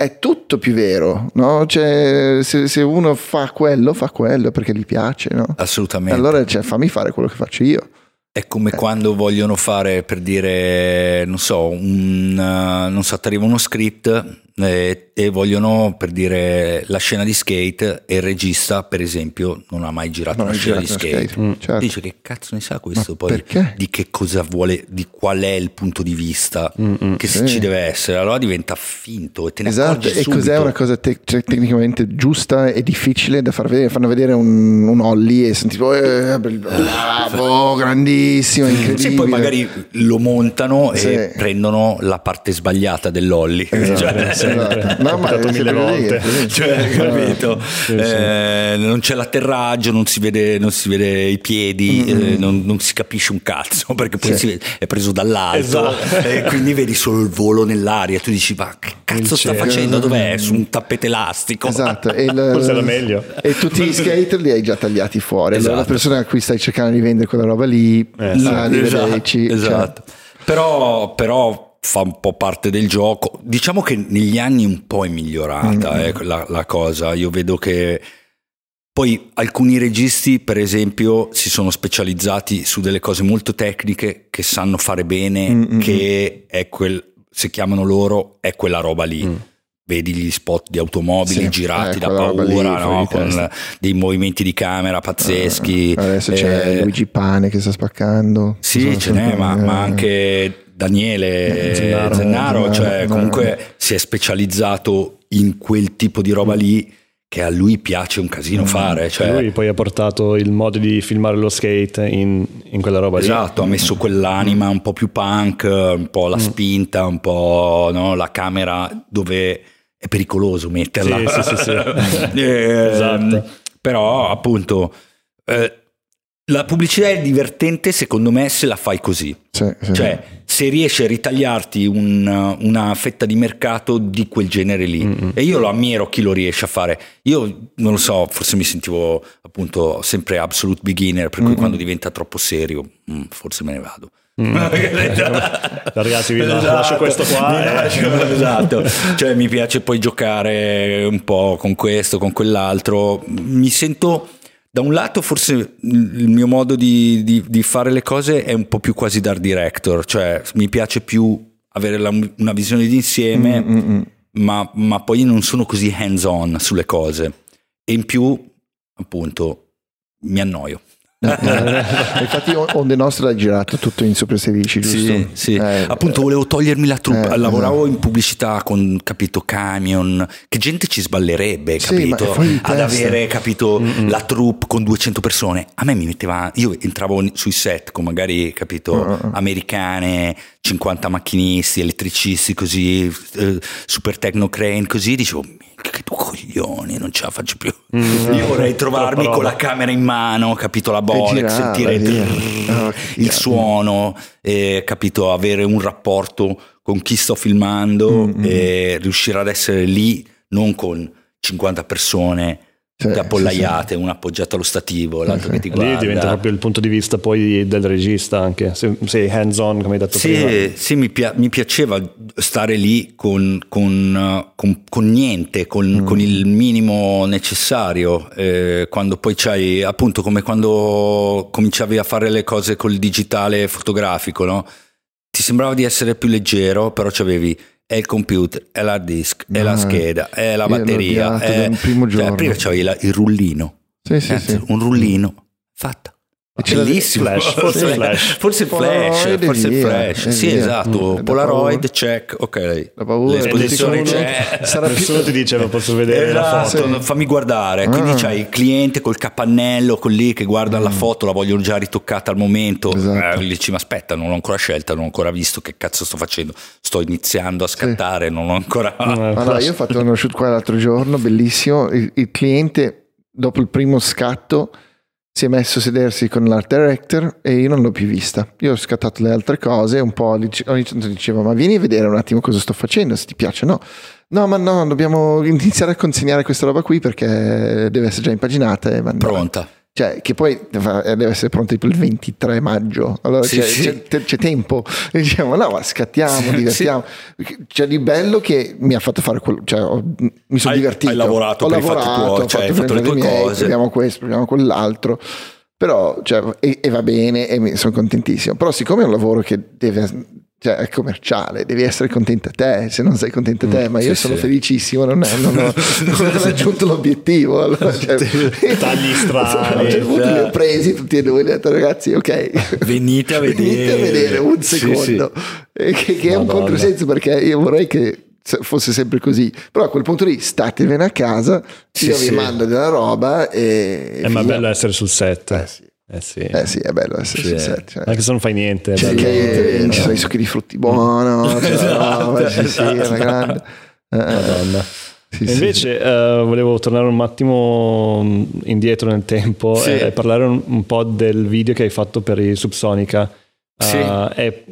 è tutto più vero, no? Cioè, se, se, uno fa quello, fa quello perché gli piace, no? Assolutamente. Allora cioè, fammi fare quello che faccio io. È come eh. quando vogliono fare, per dire, non so, un, non so, ti arriva uno script e, e, vogliono per dire la scena di skate e il regista per esempio non ha mai girato non una scena di skate, skate. Mm. Certo. dice che cazzo ne sa questo Ma poi perché? di che cosa vuole di qual è il punto di vista Mm-mm. che sì. ci deve essere allora diventa finto e te ne esatto e subito. cos'è una cosa te- cioè, tecnicamente giusta e difficile da far vedere fanno vedere un, un Ollie e sentito eh, bravo grandissimo incredibile sì, poi magari lo montano sì. e prendono la parte sbagliata dell'Ollie esatto. cioè, esatto. no, ma mille volte. Cioè, capito? Sì, eh, sì. Non c'è l'atterraggio, non si vede, non si vede i piedi, mm-hmm. eh, non, non, si capisce un cazzo perché poi sì. vede, è preso dall'alto esatto. e quindi vedi solo il volo nell'aria. Tu dici, ma che cazzo sta facendo? Dov'è? Su un tappeto elastico. Esatto. E il, Forse era meglio. E tutti gli skater li hai già tagliati fuori. Esatto. la persona a cui stai cercando di vendere quella roba lì, eh, ah, esatto. esatto. Cioè. Però, però fa un po' parte del gioco. Diciamo che negli anni un po' è migliorata mm-hmm. eh, la, la, cosa. Io vedo che poi alcuni registi, per esempio, si sono specializzati su delle cose molto tecniche che sanno fare bene, mm-hmm. che è quel, se chiamano loro, è quella roba lì. Mm. Vedi gli spot di automobili sì, girati eh, da paura, lì, no? con dei movimenti di camera pazzeschi. Uh, adesso c'è eh, Luigi Pane che sta spaccando. Sì, ce n'è, ma, ma anche Daniele Zennaro, Zennaro cioè comunque si è specializzato in quel tipo di roba lì che a lui piace un casino mm. fare. Cioè... Lui poi ha portato il modo di filmare lo skate in, in quella roba esatto, lì. Esatto, ha messo quell'anima un po' più punk, un po' la mm. spinta, un po' no, la camera dove è pericoloso metterla. Sì, sì, sì. sì. eh, esatto. Però appunto... Eh, la pubblicità è divertente secondo me se la fai così. Sì, sì, cioè, sì. se riesci a ritagliarti un, una fetta di mercato di quel genere lì. Mm-hmm. E io lo ammiro chi lo riesce a fare. Io non lo so, forse mi sentivo appunto sempre absolute beginner, per cui mm-hmm. quando diventa troppo serio, mm, forse me ne vado. Mm. Ragazzi, vi esatto. lascio questo qua. Eh. Esatto, cioè mi piace poi giocare un po' con questo, con quell'altro. Mi sento da un lato forse il mio modo di, di, di, fare le cose è un po' più quasi da director, cioè mi piace più avere la, una visione d'insieme, mm-hmm. ma, ma poi non sono così hands on sulle cose. E in più, appunto, mi annoio. Eh, infatti Onde Nostra l'ha girato tutto in Super 16 giusto? Sì, sì. Eh, appunto volevo togliermi la troupe eh, lavoravo in pubblicità con capito camion che gente ci sballerebbe capito sì, ad avere capito Mm-mm. la troupe con 200 persone a me mi metteva io entravo sui set con magari capito uh-uh. americane 50 macchinisti elettricisti così eh, super techno crane così dicevo che tu coglioni, non ce la faccio più. Mm, Io vorrei trovarmi con la camera in mano, capito la Bolex, sentire oh, il suono, e, capito, avere un rapporto con chi sto filmando mm, e riuscire ad essere lì non con 50 persone sì, appollaiate, sì, sì. una appoggiata allo stativo, l'altro che ti guarda. Lì diventa proprio il punto di vista poi del regista anche, se sei hands on come hai detto sì, prima. Sì, mi, pi- mi, piaceva stare lì con, con, con, con niente, mm. con, il minimo necessario, eh, quando poi c'hai, appunto come quando cominciavi a fare le cose col digitale fotografico, no? Ti sembrava di essere più leggero, però c'avevi è il computer, è l'hard disk, è la scheda, è la batteria. È... Primo cioè, prima c'avevi il rullino. Sì, sì, sì. Un rullino fatta. Bellissimo, flash, forse il flash, forse il flash, forse il flash. Sì, via. esatto. Mm, Polaroid, check, ok. La paura, l'esposizione c'è. Sarà Nessuno ti dice, ma posso vedere esatto, la foto. Fammi guardare. Quindi ah. c'hai il cliente col capannello, con lì che guarda mm. la foto, la vogliono già ritoccata al momento. Esatto. Eh, dici, ma aspetta, non l'ho ancora scelta, non ho ancora visto che cazzo sto facendo. Sto iniziando a scattare, sì. non ho ancora... allora, io ho fatto uno shoot qua l'altro giorno, bellissimo. il, il cliente, dopo il primo scatto si è messo a sedersi con l'art director e io non l'ho più vista. Io ho scattato le altre cose, un po' ogni tanto dicevo ma vieni a vedere un attimo cosa sto facendo, se ti piace no. No, ma no, dobbiamo iniziare a consegnare questa roba qui perché deve essere già impaginata. E Pronta. Cioè, che poi deve essere pronto tipo il 23 maggio, allora sì, c'è, sì. C'è, c'è, tempo, e diciamo no, ma scattiamo, sì, divertiamo. C'è di bello che mi ha fatto fare quello, cioè, ho, mi sono hai, divertito. Hai lavorato, ho lavorato, tuoi, cioè, hai fatto le tue miei, cose. Proviamo questo, proviamo quell'altro. Però, cioè, e, e, va bene, e sono contentissimo. Però siccome è un lavoro che deve cioè è commerciale, devi essere contenta te, se non sei contenta te, mm, ma io sì, sono sì. felicissimo, non, è, non, ho, non, raggiunto l'obiettivo. Allora, cioè, Tagli strani. Cioè, li ho presi tutti e due, ho detto ragazzi ok, venite a vedere, venite a vedere un secondo, sì, che, che è un controsenso perché io vorrei che fosse sempre così, però a quel punto lì statevene a casa, io vi mando della roba e... È ma bello essere sul set. Eh sì. Eh sì. eh sì, è bello essere sì. set. Cioè. Anche se non fai niente. Cioè, che, ci sono i succhi di frutti buono, cioè, esatto, roba, esatto. sì, è una grande. Eh, eh. Madonna. Sì, invece sì. Uh, volevo tornare un attimo mm, indietro nel tempo sì. e parlare un, un, po' del video che hai fatto per i Subsonica. Uh, è,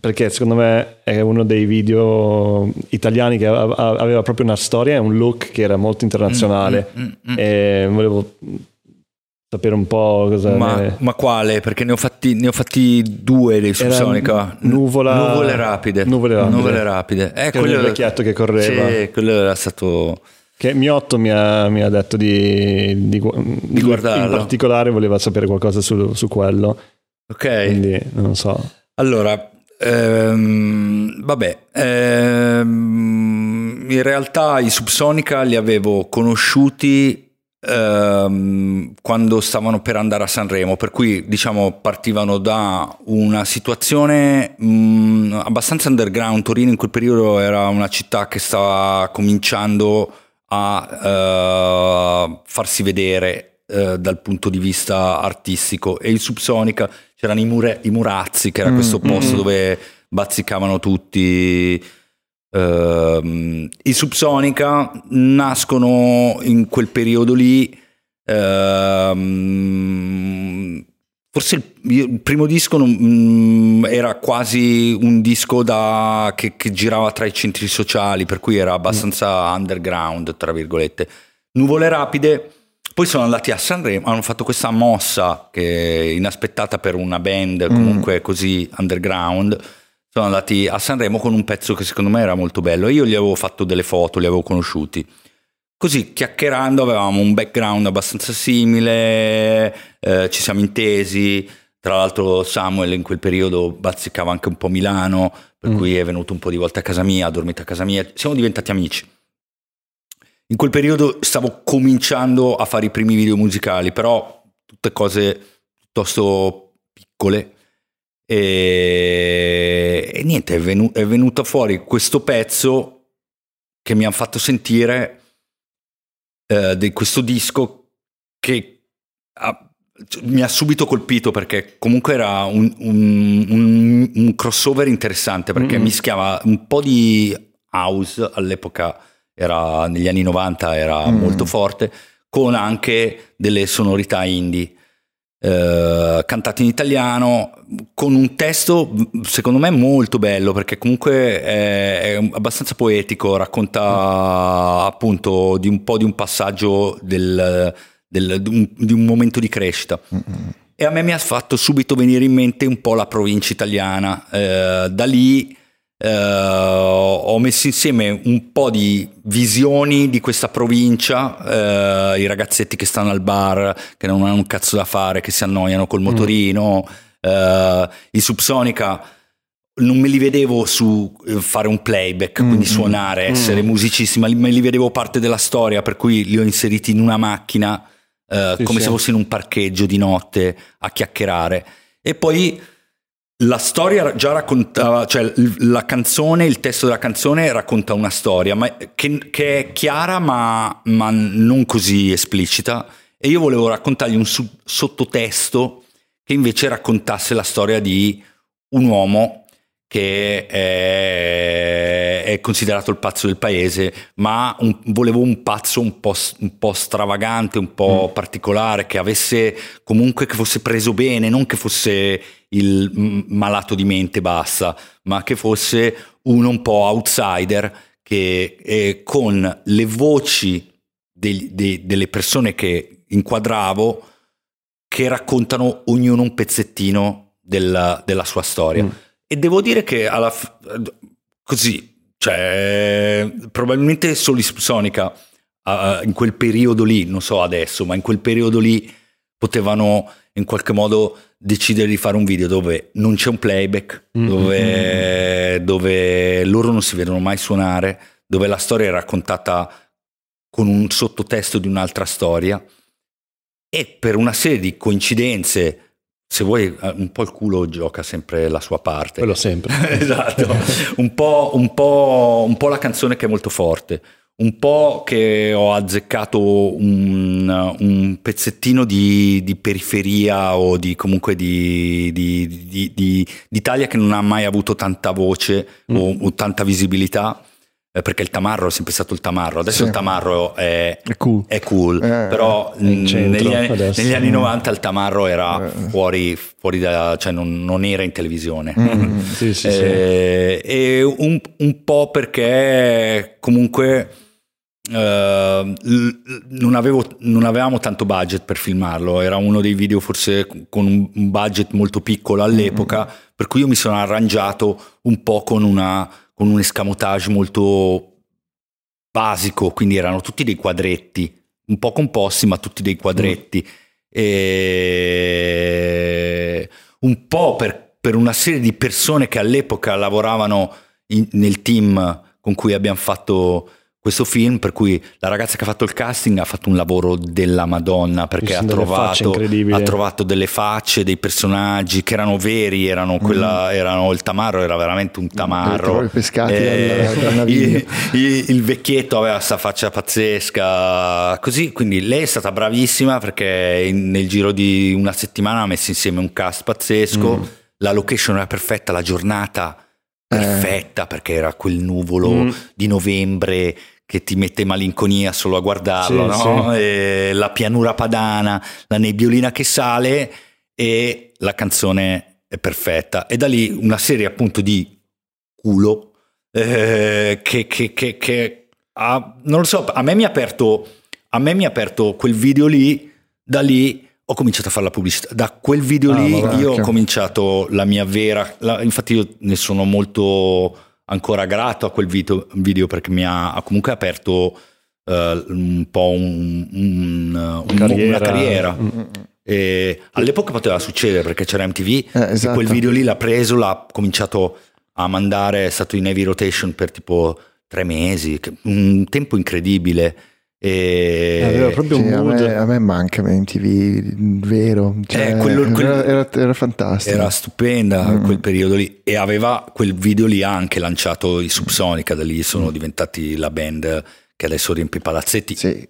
perché secondo me è uno dei video italiani che aveva proprio una storia e un look che era molto internazionale. Mm, mm, mm, mm. e volevo sapere un po' cosa ma, ne... ma quale? Perché ne ho fatti, ne ho fatti due dei Subsonica nuvola... nuvole rapide nuvole rapide, nuvole rapide. Eh, quello il vecchietto che correva sì, quello era stato che Miotto mi ha, mi ha detto di, di, di guardarlo in particolare voleva sapere qualcosa su, su quello ok quindi non so allora ehm, vabbè ehm, in realtà i Subsonica li avevo conosciuti ehm, quando stavano per andare a Sanremo, per cui diciamo partivano da una situazione mh, mm, abbastanza underground. Torino in quel periodo era una città che stava cominciando a uh, farsi vedere uh, dal punto di vista artistico e il Subsonica c'erano i, mure, i Murazzi che era mm, questo posto mm. dove bazzicavano tutti Uh, I Subsonica nascono in quel periodo lì. Uh, forse il, il, primo disco non, um, era quasi un disco da, che, che, girava tra i centri sociali, per cui era abbastanza mm. underground, tra virgolette. Nuvole rapide. Poi sono andati a Sanremo, hanno fatto questa mossa che inaspettata per una band comunque mm. così underground sono andati a Sanremo con un pezzo che secondo me era molto bello io gli avevo fatto delle foto, li avevo conosciuti. Così chiacchierando avevamo un background abbastanza simile, eh, ci siamo intesi, tra l'altro Samuel in quel periodo bazzicava anche un po' Milano, per mm. cui è venuto un po' di volte a casa mia, ha dormito a casa mia, siamo diventati amici. In quel periodo stavo cominciando a fare i primi video musicali, però tutte cose piuttosto piccole e, e niente, è, venu- è venuto fuori questo pezzo che mi hanno fatto sentire eh, di questo disco che ha, mi ha subito colpito perché comunque era un, un, un, un crossover interessante perché mm-hmm. mischiava un po' di house all'epoca era negli anni 90 era mm. molto forte con anche delle sonorità indie eh, cantato in italiano con un testo secondo me molto bello perché comunque è, è abbastanza poetico, racconta appunto di un po' di un passaggio del, del, di, un, di, un, momento di crescita. Mm-hmm. E a me mi ha fatto subito venire in mente un po' la provincia italiana. Eh, da lì Uh, ho messo insieme un po' di visioni di questa provincia, uh, i ragazzetti che stanno al bar, che non hanno un cazzo da fare, che si annoiano col motorino, mm. uh, i Subsonica non me li vedevo su fare un playback, mm, quindi mm, suonare, mm. essere musicisti, ma me li vedevo parte della storia, per cui li ho inseriti in una macchina sì, come sì. se fossi in un parcheggio di notte a chiacchierare. E poi la storia già raccontava, cioè la canzone, il testo della canzone racconta una storia ma che, che è chiara ma, ma, non così esplicita. E io volevo raccontargli un su- sottotesto che invece raccontasse la storia di un uomo che è, è considerato il pazzo del paese, ma un, volevo un pazzo un po', un po stravagante, un po' mm. particolare, che avesse comunque che fosse preso bene, non che fosse il malato di mente bassa, ma che fosse uno un po' outsider che eh, con le voci dei, dei, delle persone che inquadravo che raccontano ognuno un pezzettino della, della sua storia. Mm. E devo dire che alla, così, cioè, probabilmente solo Sonica uh, in quel periodo lì, non so adesso, ma in quel periodo lì potevano in qualche modo decidere di fare un video dove non c'è un playback, mm-hmm. dove, dove loro non si vedono mai suonare, dove la storia è raccontata con un sottotesto di un'altra storia e per una serie di coincidenze se vuoi, eh, un po' il culo gioca sempre la sua parte. Quello sempre. esatto. Un po', un, po', un po', la canzone che è molto forte, un po' che ho azzeccato un, un pezzettino di, di, periferia o di comunque di, di, d'Italia che non ha mai avuto tanta voce mm. o, o tanta visibilità perché il tamarro è sempre stato il tamarro, adesso sì. il tamarro è, è cool, è cool. Eh, però negli, anni, negli, anni, 90 il tamarro era eh. fuori, fuori da, cioè non, non, era in televisione. Mm, sì, sì, eh, e un, un, po' perché comunque Uh, non, avevo, non, avevamo tanto budget per filmarlo, era uno dei video forse con un budget molto piccolo all'epoca, mm-hmm. per cui io mi sono arrangiato un po' con una con un escamotage molto basico, quindi erano tutti dei quadretti, un po' composti, ma tutti dei quadretti. Mm. E un po' per, per, una serie di persone che all'epoca lavoravano in, nel team con cui abbiamo fatto questo film per cui la ragazza che ha fatto il casting ha fatto un lavoro della Madonna perché ha trovato, ha trovato, delle facce, dei personaggi che erano veri, erano, quella, mm. erano il tamarro era veramente un tamarro. eh, il, il, il, vecchietto aveva questa faccia pazzesca, così, quindi lei è stata bravissima perché in, nel giro di una settimana ha messo insieme un cast pazzesco, mm. la location era perfetta, la giornata perfetta perché era quel nuvolo mm. di novembre che ti mette malinconia solo a guardarlo, sì, no? sì. la pianura padana, la nebbiolina che sale e la canzone è perfetta. E da lì una serie appunto di culo eh, che, che, che, che ha, non lo so, a me mi ha aperto, a me mi ha aperto quel video lì, da lì ho cominciato a fare la pubblicità. Da quel video ah, lì vabbè, io okay. ho cominciato la mia vera, la, infatti io ne sono molto ancora grato a quel video, video perché mi ha, ha comunque aperto uh, un po' un, un, un, carriera. una carriera. Mm-hmm. E all'epoca poteva succedere perché c'era MTV eh, esatto. e quel video lì l'ha preso, l'ha cominciato a mandare, è stato in heavy rotation per tipo tre mesi, un tempo incredibile. E... Aveva proprio sì, un mood. A me, a me manca MTV, vero. Cioè, eh, quello, quello, era, era, fantastico. Era stupenda mm. quel periodo lì. E aveva quel video lì anche lanciato i Subsonica, da lì sono mm. diventati la band che adesso riempie i palazzetti. Sì.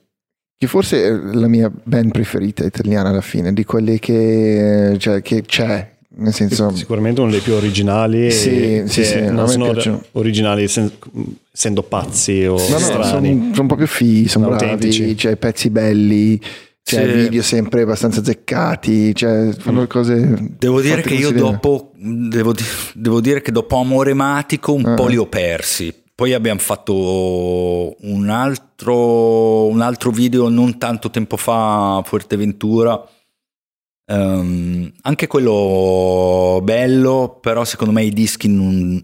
Che forse è la mia band preferita italiana alla fine, di quelle che, cioè, che c'è nel senso... Sicuramente uno dei più originali. Sì, sì, sì, non sono originali essendo pazzi o no, no, sono, sono, un po' più fighi, sono bravi, cioè pezzi belli, cioè sì. video sempre abbastanza zeccati, cioè fanno mm. cose... Devo dire che io dopo, devo, devo, dire che dopo Amore Matico un uh po' li ho persi. Poi abbiamo fatto un altro, un altro video non tanto tempo fa a Fuerteventura Um, anche quello bello, però secondo me i dischi non,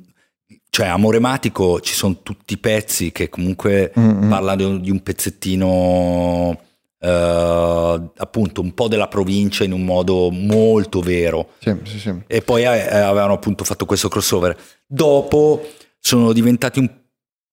cioè Amore Matico ci sono tutti i pezzi che comunque mm-hmm. parlano di un pezzettino uh, appunto un po' della provincia in un modo molto vero sì, sì, sì. e poi eh, avevano appunto fatto questo crossover dopo sono diventati un,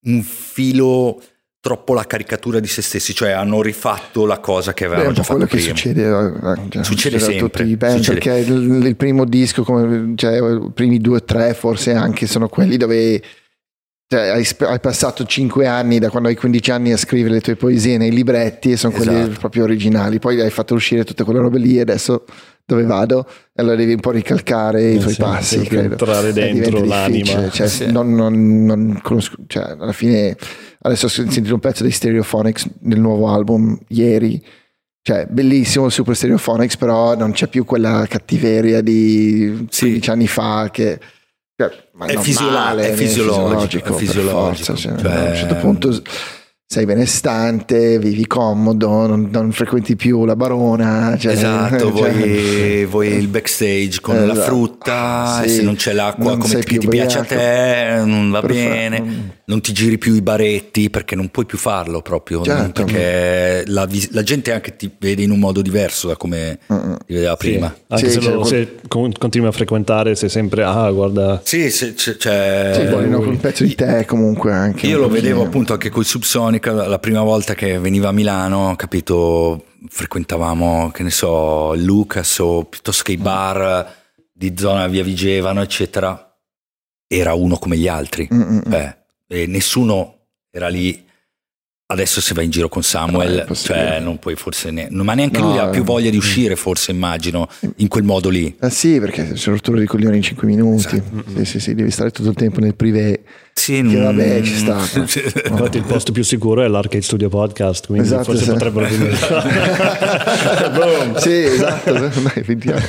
un filo troppo la caricatura di se stessi, cioè hanno rifatto la cosa che avevano Beh, già fatto prima. Succede, eh, cioè, succede sempre. Tutti i band, succede. perché il, il, primo disco, come, cioè, i primi due o tre forse anche sono quelli dove cioè, hai, hai, passato 5 anni da quando hai 15 anni a scrivere le tue poesie nei libretti e sono esatto. quelli proprio originali. Poi hai fatto uscire tutte quelle robe lì e adesso dove vado? E allora devi un po' ricalcare eh, i tuoi sì, passi. Credo. Entrare dentro l'anima. Cioè, sì. non, non, non conosco, cioè, alla fine Adesso ho sentito un pezzo dei Stereophonics nel nuovo album ieri. Cioè, bellissimo il Super Stereophonics, però non c'è più quella cattiveria di sì. 15 anni fa che... Cioè, è, normale, è, fisiologico, è fisiologico. È fisiologico. Forza, cioè... A un certo punto sei benestante, vivi comodo, non, non frequenti più la barona. Cioè, esatto, cioè, vuoi, vuoi, il backstage con esatto. la frutta, sì, se non c'è l'acqua non come ti piace a te, non va Perfetto. bene, non ti giri più i baretti perché non puoi più farlo proprio, certo. perché la, la, gente anche ti vede in un modo diverso da come uh-uh. ti vedeva prima. Sì, anche sì, se, lo, se continui a frequentare sei sempre, ah guarda... Sì, se, c'è... c'è sì, vogliono un pezzo di te comunque anche. Io lo vedevo appunto anche con i Subsonic la prima volta che veniva a Milano, capito, frequentavamo, che ne so, Lucas o piuttosto che i bar di zona via Vigevano, eccetera. Era uno come gli altri. Eh, e nessuno era lì Adesso se vai in giro con Samuel, no, cioè non puoi forse ne... ma neanche no, lui ha più eh, voglia di uscire, forse immagino, in quel modo lì. Eh sì, perché c'è rottura di coglioni in 5 minuti. Esatto. Sì, sì, sì, devi stare tutto il tempo nel privé. Sì, che non... vabbè, ci sta. Infatti il posto più sicuro è l'Arcade Studio Podcast, quindi esatto, forse sì. potrebbero venire. sì, esatto, dai, vediamo.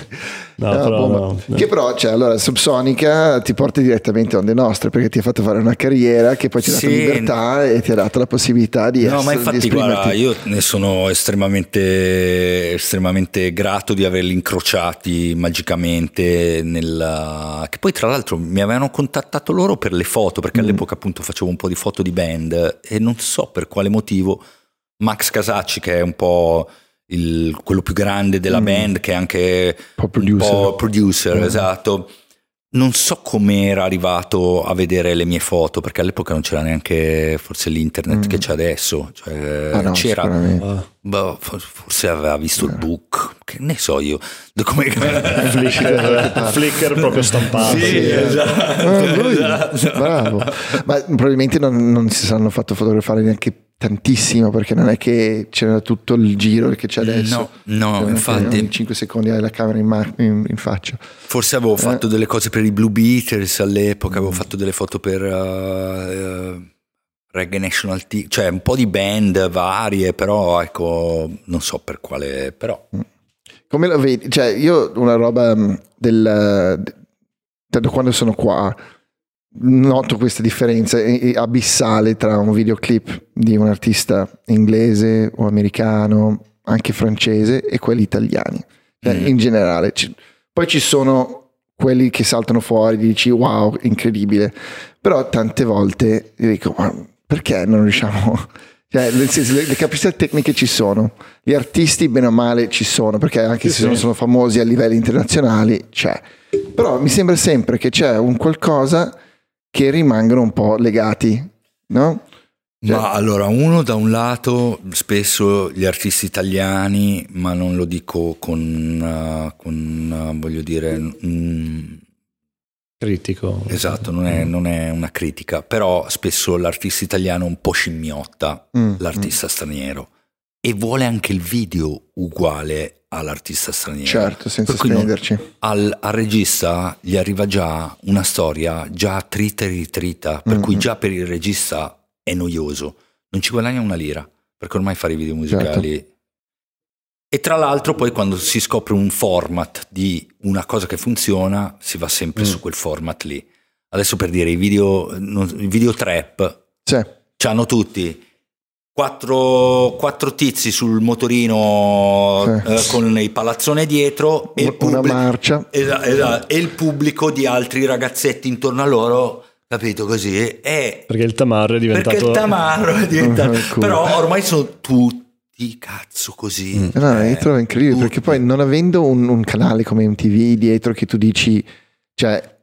No, no, però, no, no. Che però, cioè, allora, Subsonica ti porta direttamente a onde nostre perché ti ha fatto fare una carriera che poi ti ha dato libertà e ti ha dato la possibilità di no, essere. No, ma infatti, guarda, io ne sono estremamente, estremamente grato di averli incrociati magicamente. Nella... Che poi, tra l'altro, mi avevano contattato loro per le foto perché mm. all'epoca, appunto, facevo un po' di foto di band e non so per quale motivo. Max Casacci, che è un po' il, quello più grande della mm. band, che è anche un po' producer, un po producer mm. esatto. Non so come era arrivato a vedere le mie foto, perché all'epoca non c'era neanche forse l'internet mm. che c'è adesso. Cioè, ah no, c'era, uh, boh, forse aveva visto il eh. book, che ne so io. Come... Flickr, Flickr proprio stampato. Sì, sì. Esatto, ah, esatto. Bravo. Ma probabilmente non, non si saranno fatto fotografare neanche tantissimo perché non è che c'era tutto il giro che c'è adesso. No, no infatti. In 5 secondi hai la camera in, ma- in, in faccia. Forse avevo eh. fatto delle cose per i Blue Beaters all'epoca, avevo mm. fatto delle foto per uh, uh, Reggae National Team, cioè un po' di band varie, però ecco, non so per quale, però. Mm. Come lo vedi? Cioè, io una roba mm, del... da quando sono qua noto questa differenza abissale tra un videoclip di un artista inglese o americano, anche francese, e quelli italiani, cioè, mm. in generale. Poi ci sono quelli che saltano fuori, dici wow, incredibile, però tante volte dico, ma perché non riusciamo... Cioè, le, le, capacità tecniche ci sono, gli artisti bene o male ci sono, perché anche sì, se sì. non sono famosi a livelli internazionali c'è. Però mi sembra sempre che c'è un qualcosa che rimangono un po' legati, no? Cioè... Ma allora, uno da un lato, spesso gli artisti italiani, ma non lo dico con, uh, con uh, voglio dire... Mm, Critico. Esatto, non è, non è, una critica, però spesso l'artista italiano un po' scimmiotta mm, l'artista mm. straniero e vuole anche il video uguale all'artista straniero. Certo, senza spenderci. Al, al, regista gli arriva già una storia già trita e ritrita, per mm-hmm. cui già per il regista è noioso, non ci guadagna una lira, perché ormai fare i video musicali... Certo. E tra l'altro poi quando si scopre un format di una cosa che funziona, si va sempre mm. su quel format lì. Adesso per dire i video, video trap, sì. hanno tutti Quattro, quattro, tizi sul motorino eh. Eh, con il palazzone dietro e, una pubblic- marcia esatto, esatto, e il pubblico di altri ragazzetti intorno a loro capito così e perché il tamarro è diventato perché il tamarro è diventato cool. però ormai sono tutti cazzo così mm. no, io trovo incredibile tutti. perché poi non avendo un, un canale come MTV dietro che tu dici cioè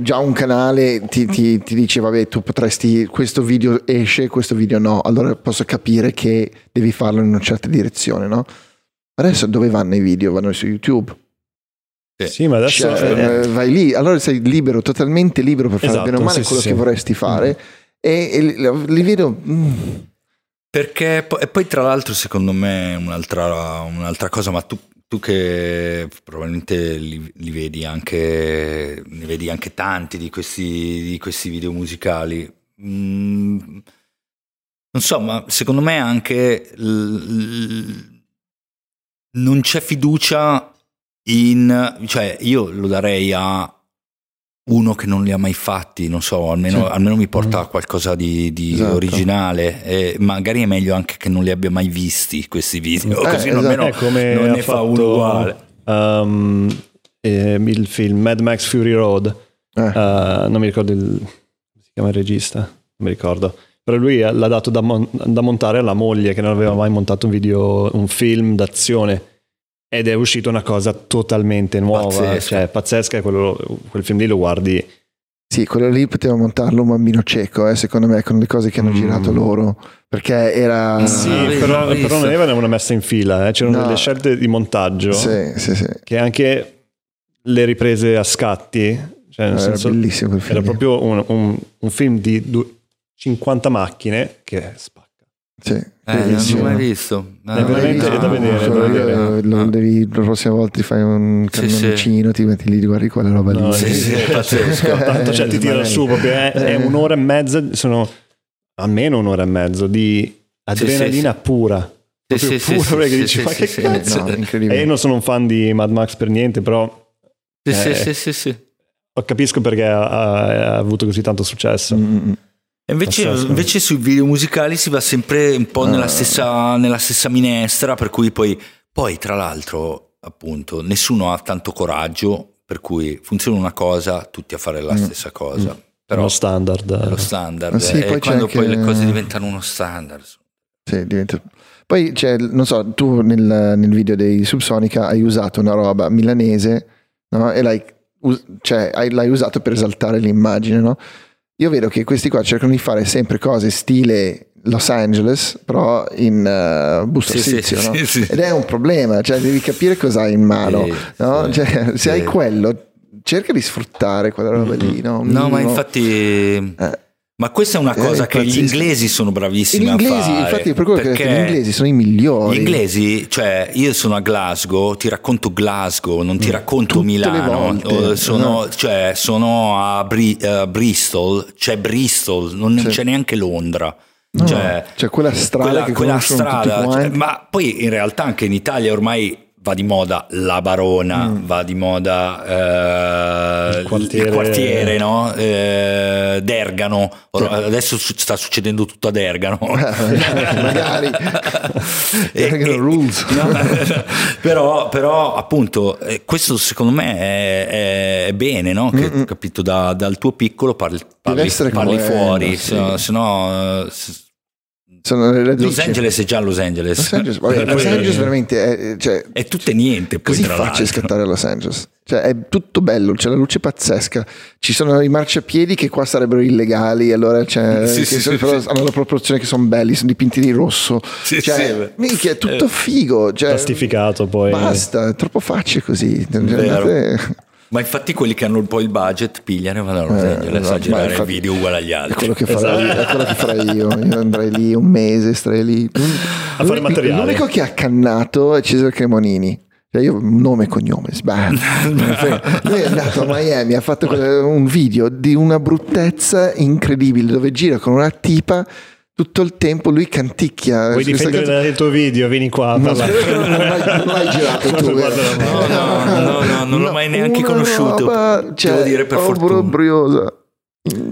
già un canale ti, ti, ti, dice vabbè tu potresti questo video esce questo video no. Allora posso capire che devi farlo in una certa direzione no? Adesso dove vanno i video? Vanno su YouTube. Sì, ma adesso cioè, eh, vai lì. Allora sei libero totalmente libero per fare esatto, bene o male sì, quello sì, che vorresti fare. Mm. e, e, li vedo mm. perché e poi tra l'altro secondo me un'altra, un'altra cosa ma tu tu che probabilmente li, li, vedi anche, ne vedi anche tanti di questi, di questi video musicali, mm, non so, ma secondo me anche l, l, non c'è fiducia in, cioè io lo darei a uno che non li ha mai fatti, non so, almeno, sì. almeno mi porta a mm. qualcosa di, di esatto. originale. E magari è meglio anche che non li abbia mai visti questi video, eh, così esatto. almeno come non ne fa uno uguale. Um, eh, il film Mad Max Fury Road, eh. uh, non mi ricordo il, come si chiama il regista, non mi ricordo. Però lui l'ha dato da, mon- da montare alla moglie che non aveva mai montato un video, un film d'azione ed è uscita una cosa totalmente nuova, pazzesca. cioè pazzesca, quello, quel film lì lo guardi. Sì, quello lì poteva montarlo un bambino cieco, eh, secondo me, con le cose che hanno mm. girato loro, perché era... Sì, ah, però, però, non una messa in fila, eh. c'erano no. delle scelte di montaggio, sì, sì, sì. che anche le riprese a scatti, cioè nel era senso, bellissimo quel film. Era proprio un, un, un film di 50 macchine che spacca. Sì, eh, non l'ho mai visto. No, è veramente no, da vedere. No, da vedere. Lo, devi, la prossima volta ti fai un cannoncino, sì, sì. ti metti lì, guardi quella roba lì. Sì, sì, è pazzesco. Tanto cioè, ti tira su proprio, è, è, un'ora e mezza, sono almeno un'ora e mezzo di adrenalina pura. Proprio sì, pura, sì, perché dici, ma che cazzo? No, incredibile. E io non sono un fan di Mad Max per niente, però... Sì, eh, sì, sì, sì. Capisco perché ha, ha, avuto così tanto successo. Mm-hmm. Invece, invece, sui video musicali si va sempre un po' nella, ah. stessa, nella stessa minestra, per cui poi, poi, tra l'altro, appunto, nessuno ha tanto coraggio, per cui funziona una cosa, tutti a fare la mm. stessa cosa. Mm. Però lo standard. È lo standard. Ah, sì, e quando poi le cose diventano uno standard. Sì, diventa... Poi c'è, non so, tu nel, nel video dei Subsonica hai usato una roba milanese no? e l'hai, cioè, l'hai usato per esaltare l'immagine, no? Io vedo che questi qua cercano di fare sempre cose stile Los Angeles, però in uh, busto sì, arsizio, sì, no? sì, ed è un problema, cioè devi capire cosa hai in mano, no? cioè, se hai quello, cerca di sfruttare quella roba lì. No, no ma infatti... Eh ma questa è una cosa eh, che gli inglesi sono bravissimi gli inglesi, a fare. Infatti, per quello che gli inglesi sono i migliori. Gli inglesi, cioè, io sono a Glasgow, ti racconto Glasgow, non ti mm. racconto Tutte Milano. Sono, no. cioè, sono a Bri- uh, Bristol, c'è Bristol, non c'è, c'è neanche Londra. No, cioè, c'è quella strada quella, quella strada, cioè, ma poi in realtà anche in Italia ormai va di moda la Barona, mm. va di moda eh, il quartiere, il quartiere no? eh, Dergano, adesso sta succedendo tutto a Dergano. Magari. Dergano rules. No, però, però, appunto eh, questo secondo me è, è bene, no? che ho capito da, dal tuo piccolo parli, parli, parli fuori, sì. se no... Se, sono le radici. Los Angeles è già Los Angeles. Los Angeles, vabbè, Los Angeles veramente è, cioè, è tutto e niente. Poi, così facile scattare a Los Angeles. Cioè, è tutto bello, c'è la luce pazzesca. Ci sono i marciapiedi che qua sarebbero illegali, allora c'è, sì, sì, sono, sì, però hanno la proporzione che sono belli, sono dipinti di rosso. Sì, cioè, minchia, è tutto figo. Cioè, Plastificato poi. Basta, è troppo facile così. Vero. Ma infatti quelli che hanno un po' il budget pigliano e vanno a Los eh, Angeles esatto, a girare infatti, video uguale agli altri. È quello, che farei, esatto. è quello che farei io. Io andrei lì un mese, starei lì. A fare materiale. L'unico che ha cannato è Cesare Cremonini. Cioè io nome e cognome, sbaglio. Lui è andato a Miami, ha fatto un video di una bruttezza incredibile dove gira con una tipa tutto il tempo lui canticchia. Vuoi difendere cosa... il tuo video? Vieni qua. No, non, l'hai, non l'hai girato tu. No, no, no, no, no non l'ho mai neanche conosciuto. Roba, cioè, Devo dire per fortuna. briosa.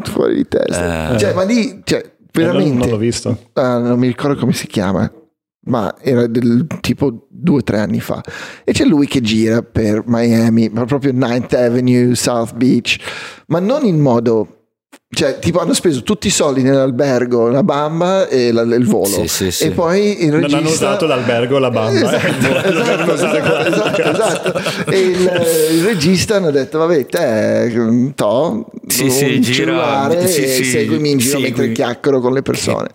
Fuori di testa. Eh. Cioè, ma lì, cioè, veramente... Non, non l'ho visto. Ah, non mi ricordo come si chiama ma era del tipo due o tre anni fa e c'è lui che gira per Miami ma proprio 9th Avenue South Beach ma non in modo cioè, tipo, hanno speso tutti i soldi nell'albergo, la bamba e la, il volo. Sì, sì, sì. E poi il regista... Non hanno usato l'albergo, la bamba. Eh. Esatto, esatto, esatto, esatto, E il, il, regista hanno detto, vabbè, te, to, sì, sì, gira, sì, e seguimi in giro mentre chiacchiero con le persone.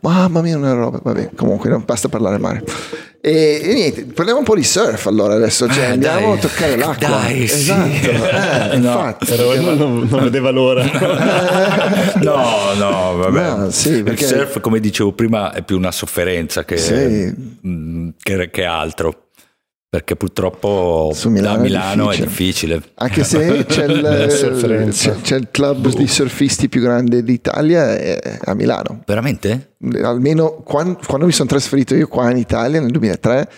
Mamma mia, una roba. Vabbè, comunque, non basta parlare male. E, e, niente, parliamo un po' di surf allora adesso, cioè, eh, andiamo dai, a toccare l'acqua. Dai, esatto. Sì. Eh, infatti, però non, non, non, vedeva l'ora. no, no, vabbè. No, sì, perché... Il surf, come dicevo prima, è più una sofferenza che, sì. mh, che, che altro perché purtroppo Milano da Milano è difficile. è difficile. Anche se c'è il, c'è, il club oh. di surfisti più grande d'Italia è a Milano. Veramente? Almeno quando, quando, mi sono trasferito io qua in Italia nel 2003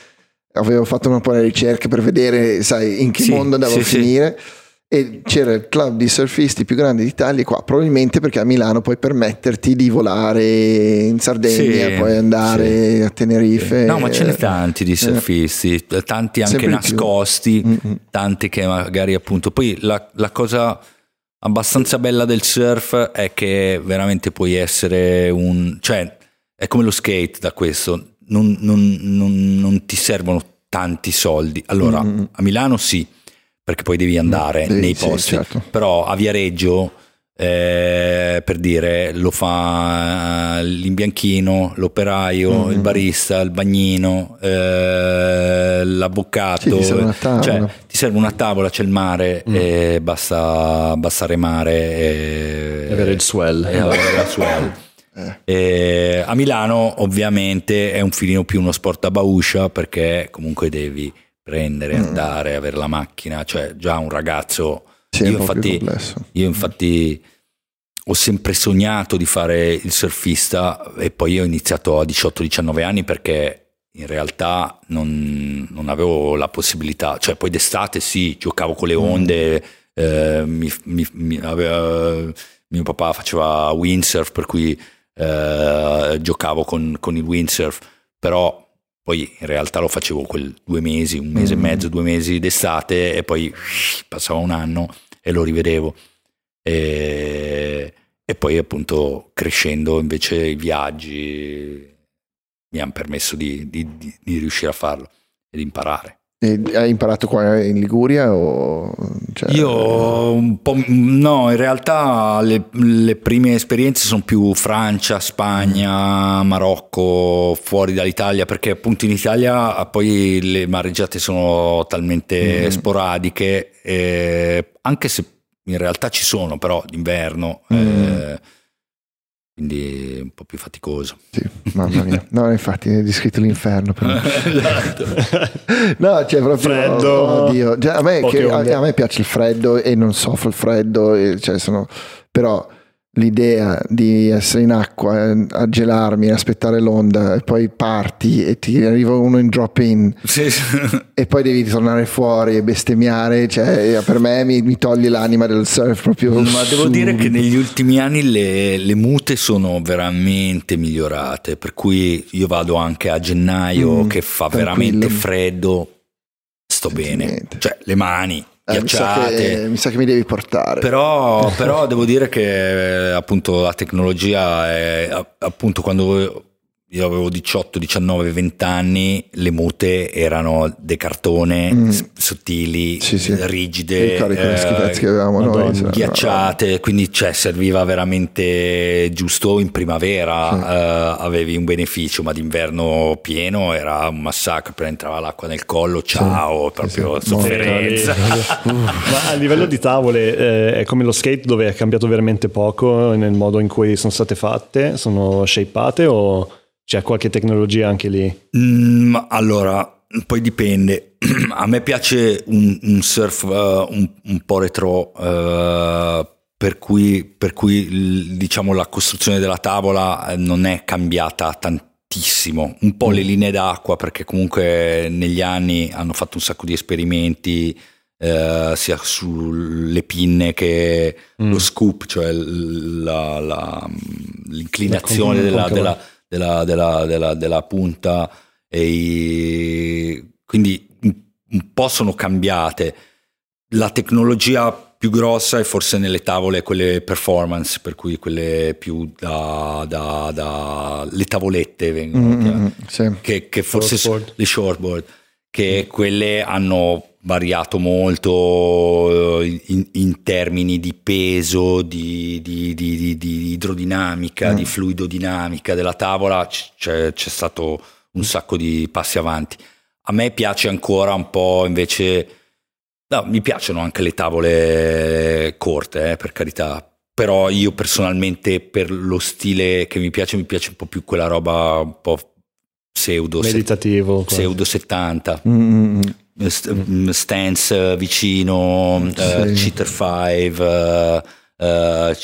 avevo fatto un po' di ricerche per vedere sai, in che sì, mondo andavo sì, a finire. Sì e c'era il club di surfisti più grande d'Italia qua, probabilmente perché a Milano puoi permetterti di volare in Sardegna, sì, puoi andare sì. a Tenerife. No, ma ce ne tanti di eh. surfisti, tanti anche nascosti, mm-hmm. tanti che magari appunto... Poi la, la cosa abbastanza bella del surf è che veramente puoi essere un... cioè è come lo skate da questo, non, non, non, non ti servono tanti soldi. Allora, mm-hmm. a Milano sì perché poi devi andare sì, nei posti. Sì, certo. Però a Viareggio, eh, per dire, lo fa eh, l'imbianchino, l'operaio, mm-hmm. il barista, il bagnino, eh, l'avvocato. Sì, ti, serve cioè, ti serve una tavola, c'è il mare mm. e basta, basta remare e, e avere il swell. E avere la swell. Eh. a Milano ovviamente è un filino più uno sport a bauscia perché comunque devi prendere, mm. andare, avere la macchina, cioè già un ragazzo... Sì, io, un infatti, io infatti ho sempre sognato di fare il surfista e poi ho iniziato a 18-19 anni perché in realtà non, non, avevo la possibilità, cioè poi d'estate sì, giocavo con le mm. onde, eh, mi, mi, mi aveva, mio papà faceva windsurf per cui eh, giocavo con, con il windsurf, però poi in realtà lo facevo quel due mesi, un mese mm. e mezzo, due mesi d'estate e poi passava un anno e lo rivedevo. E, e poi appunto crescendo invece i viaggi mi hanno permesso di, di, di, di riuscire a farlo ed imparare. E hai imparato qua in Liguria? O, cioè... Io un po', no, in realtà le, le, prime esperienze sono più Francia, Spagna, Marocco, fuori dall'Italia, perché appunto in Italia poi le mareggiate sono talmente mm. sporadiche, eh, anche se in realtà ci sono però d'inverno. Mm. Eh, quindi un po' più faticoso. Sì, mamma mia. No, infatti è descritto l'inferno. esatto. no, cioè proprio... Freddo. Oddio. Cioè, a, me, che, a, a, me piace il freddo e non soffro il freddo, e, cioè sono, però l'idea di essere in acqua a gelarmi, aspettare l'onda e poi parti e ti arriva uno in drop in sì, sì. e poi devi tornare fuori e bestemmiare cioè per me mi, mi toglie l'anima del surf proprio ma devo dire che negli ultimi anni le, le, mute sono veramente migliorate per cui io vado anche a gennaio mm, che fa tranquillo. veramente freddo sto bene. Cioè le mani eh, mi, sa che, mi, sa che, mi devi portare. Però, però devo dire che eh, appunto la tecnologia è appunto quando io avevo 18, 19, 20 anni, le mute erano de cartone, mm. sottili, sì, sì. rigide, eh, che avevamo noi, ghiacciate, quindi cioè, serviva veramente giusto in primavera, sì. eh, avevi un beneficio, ma d'inverno pieno era un massacro, per entrava l'acqua nel collo, ciao, proprio sofferenza. ma a livello di tavole eh, è come lo skate dove è cambiato veramente poco nel modo in cui sono state fatte, sono shapeate o... C'è qualche tecnologia anche lì? Mm, allora, poi dipende. A me piace un, un surf uh, un, un, po' retro, uh, per cui, per cui diciamo, la costruzione della tavola eh, non è cambiata tantissimo. Un po' mm. le linee d'acqua, perché comunque negli anni hanno fatto un sacco di esperimenti. Uh, sia sulle pinne che mm. lo scoop, cioè la, la, l'inclinazione della, della, della, della, della, della punta e i, quindi un po' sono cambiate. La tecnologia più grossa è forse nelle tavole quelle performance, per cui quelle più da, da, da le tavolette vengono, mm-hmm, sì. che, che, forse shortboard. le shortboard, che quelle hanno variato molto eh, in, in termini di peso, di, di, di, di idrodinamica, mm. di fluidodinamica della tavola, c'è, c'è, stato un sacco di passi avanti. A me piace ancora un po' invece, no, mi piacciono anche le tavole corte, eh, per carità, però io personalmente per lo stile che mi piace, mi piace un po' più quella roba un po' pseudo meditativo pseudo 70 mm-hmm. stance vicino uh, cheater 5 uh, uh,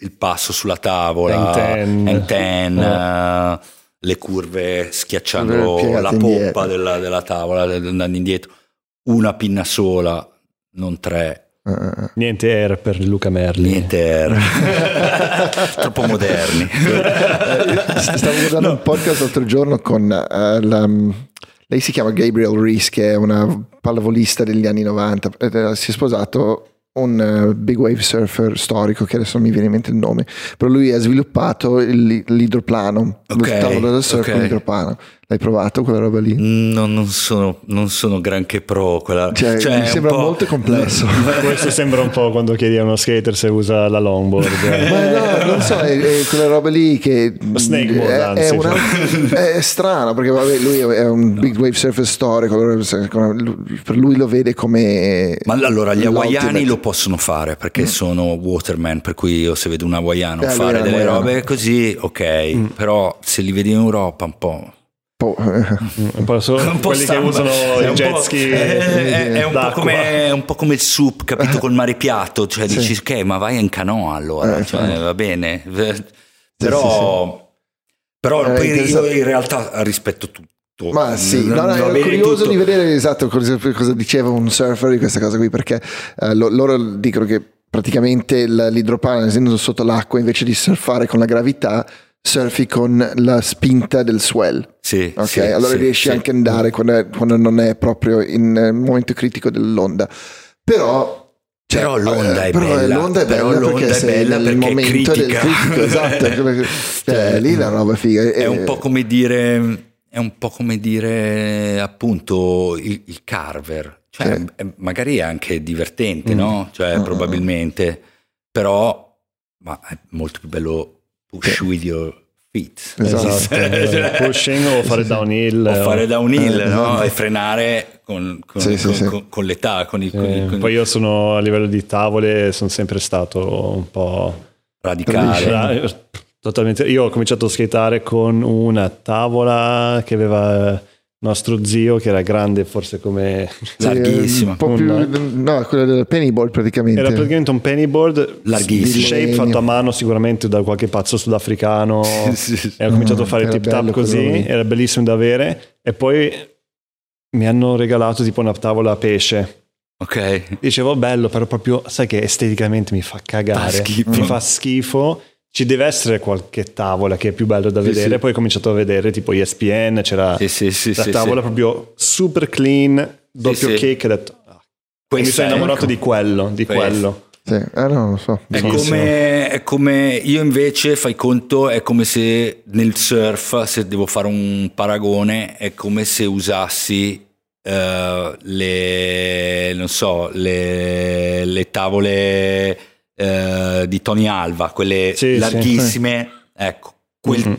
il passo sulla tavola and ten, oh. le curve schiacciando la poppa della, della, tavola andando indietro una pinna sola non tre. Uh, Niente air per Luca Merli. Niente air. Troppo moderni. Stavo guardando no. un podcast l'altro giorno con uh, la, lei si chiama Gabriel Reese, che è una pallavolista degli anni 90. Si è sposato un uh, big wave surfer storico che adesso non mi viene in mente il nome, però lui ha sviluppato il, l'idroplano, okay, lo tavolo del surf okay. L'hai provato quella roba lì? No, non sono, non sono granché pro. Quella... Cioè, cioè mi sembra molto complesso. Questo sembra un po' quando chiedi a uno skater se usa la longboard. Ma no, non so, è, è quella roba lì che Snakeboard, è, anzi, è, una, cioè. è strano perché vabbè, lui è un big wave surfer storico, per lui lo vede come... Ma allora gli hawaiani lo possono fare perché mm. sono waterman, per cui io se vedo un hawaiano eh, fare delle hawaiano. robe così, ok, mm. però se li vedi in Europa un po' po', un po solo un po quelli samba. che usano i jet ski è, è, è, un come, è, un po come, il soup capito col mare piatto. Cioè sì. dici ok ma vai in canoa allora. Eh, cioè, va bene. Però, sì, sì, però eh, poi io in realtà rispetto tutto. Ma sì, no, no, ero curioso tutto. di vedere esatto cosa, diceva un surfer di questa cosa qui perché eh, loro dicono che praticamente l'idroplano essendo sotto l'acqua invece di surfare con la gravità surfi con la spinta del swell. Sì, ok, sì, allora sì, riesci sì. anche ad andare quando, è, quando, non è proprio in eh, momento critico dell'onda. Però cioè, però l'onda è però bella. L'onda è bella l'onda perché è bella nel perché momento è del critico, esatto. cioè, cioè, lì la roba figa. È, è un po' come dire è un po' come dire appunto il, il carver. Cioè, sì. è, magari è anche divertente, mm. no? Cioè, uh-huh. probabilmente, però ma è molto più bello push with your feet. Esatto, esatto. pushing o fare downhill. O fare downhill, eh, no? E frenare con, con, sì, con, sì, con, con l'età. Con i, sì. Poi io sono a livello di tavole, sono sempre stato un po' radicale. Totalmente. Io ho cominciato a skateare con una tavola che aveva nostro zio che era grande forse come larghissimo un po' più, no? quello del pennyboard praticamente. Era praticamente un pennyboard larghissimo. shape fatto a mano sicuramente da qualche pazzo sudafricano. Sì, sì. e ho cominciato a fare tip tap così era bellissimo da avere. E poi mi hanno regalato tipo una tavola a pesce. Ok. Dicevo bello però proprio sai che esteticamente mi fa cagare. Mi fa schifo ci deve essere qualche tavola che è più bello da sì, vedere. Sì. Poi ho cominciato a vedere tipo ESPN, c'era sì, la tavola proprio super clean, doppio cake. Ho detto, ah. mi sono innamorato di quello, di Questo. quello. Sì, eh, no, lo so. È come, è come, io invece, fai conto, è come se nel surf, se devo fare un paragone, è come se usassi uh, le, non so, le, le tavole eh, di Tony Alva, quelle sì, larghissime, sì. ecco, quel, mm-hmm.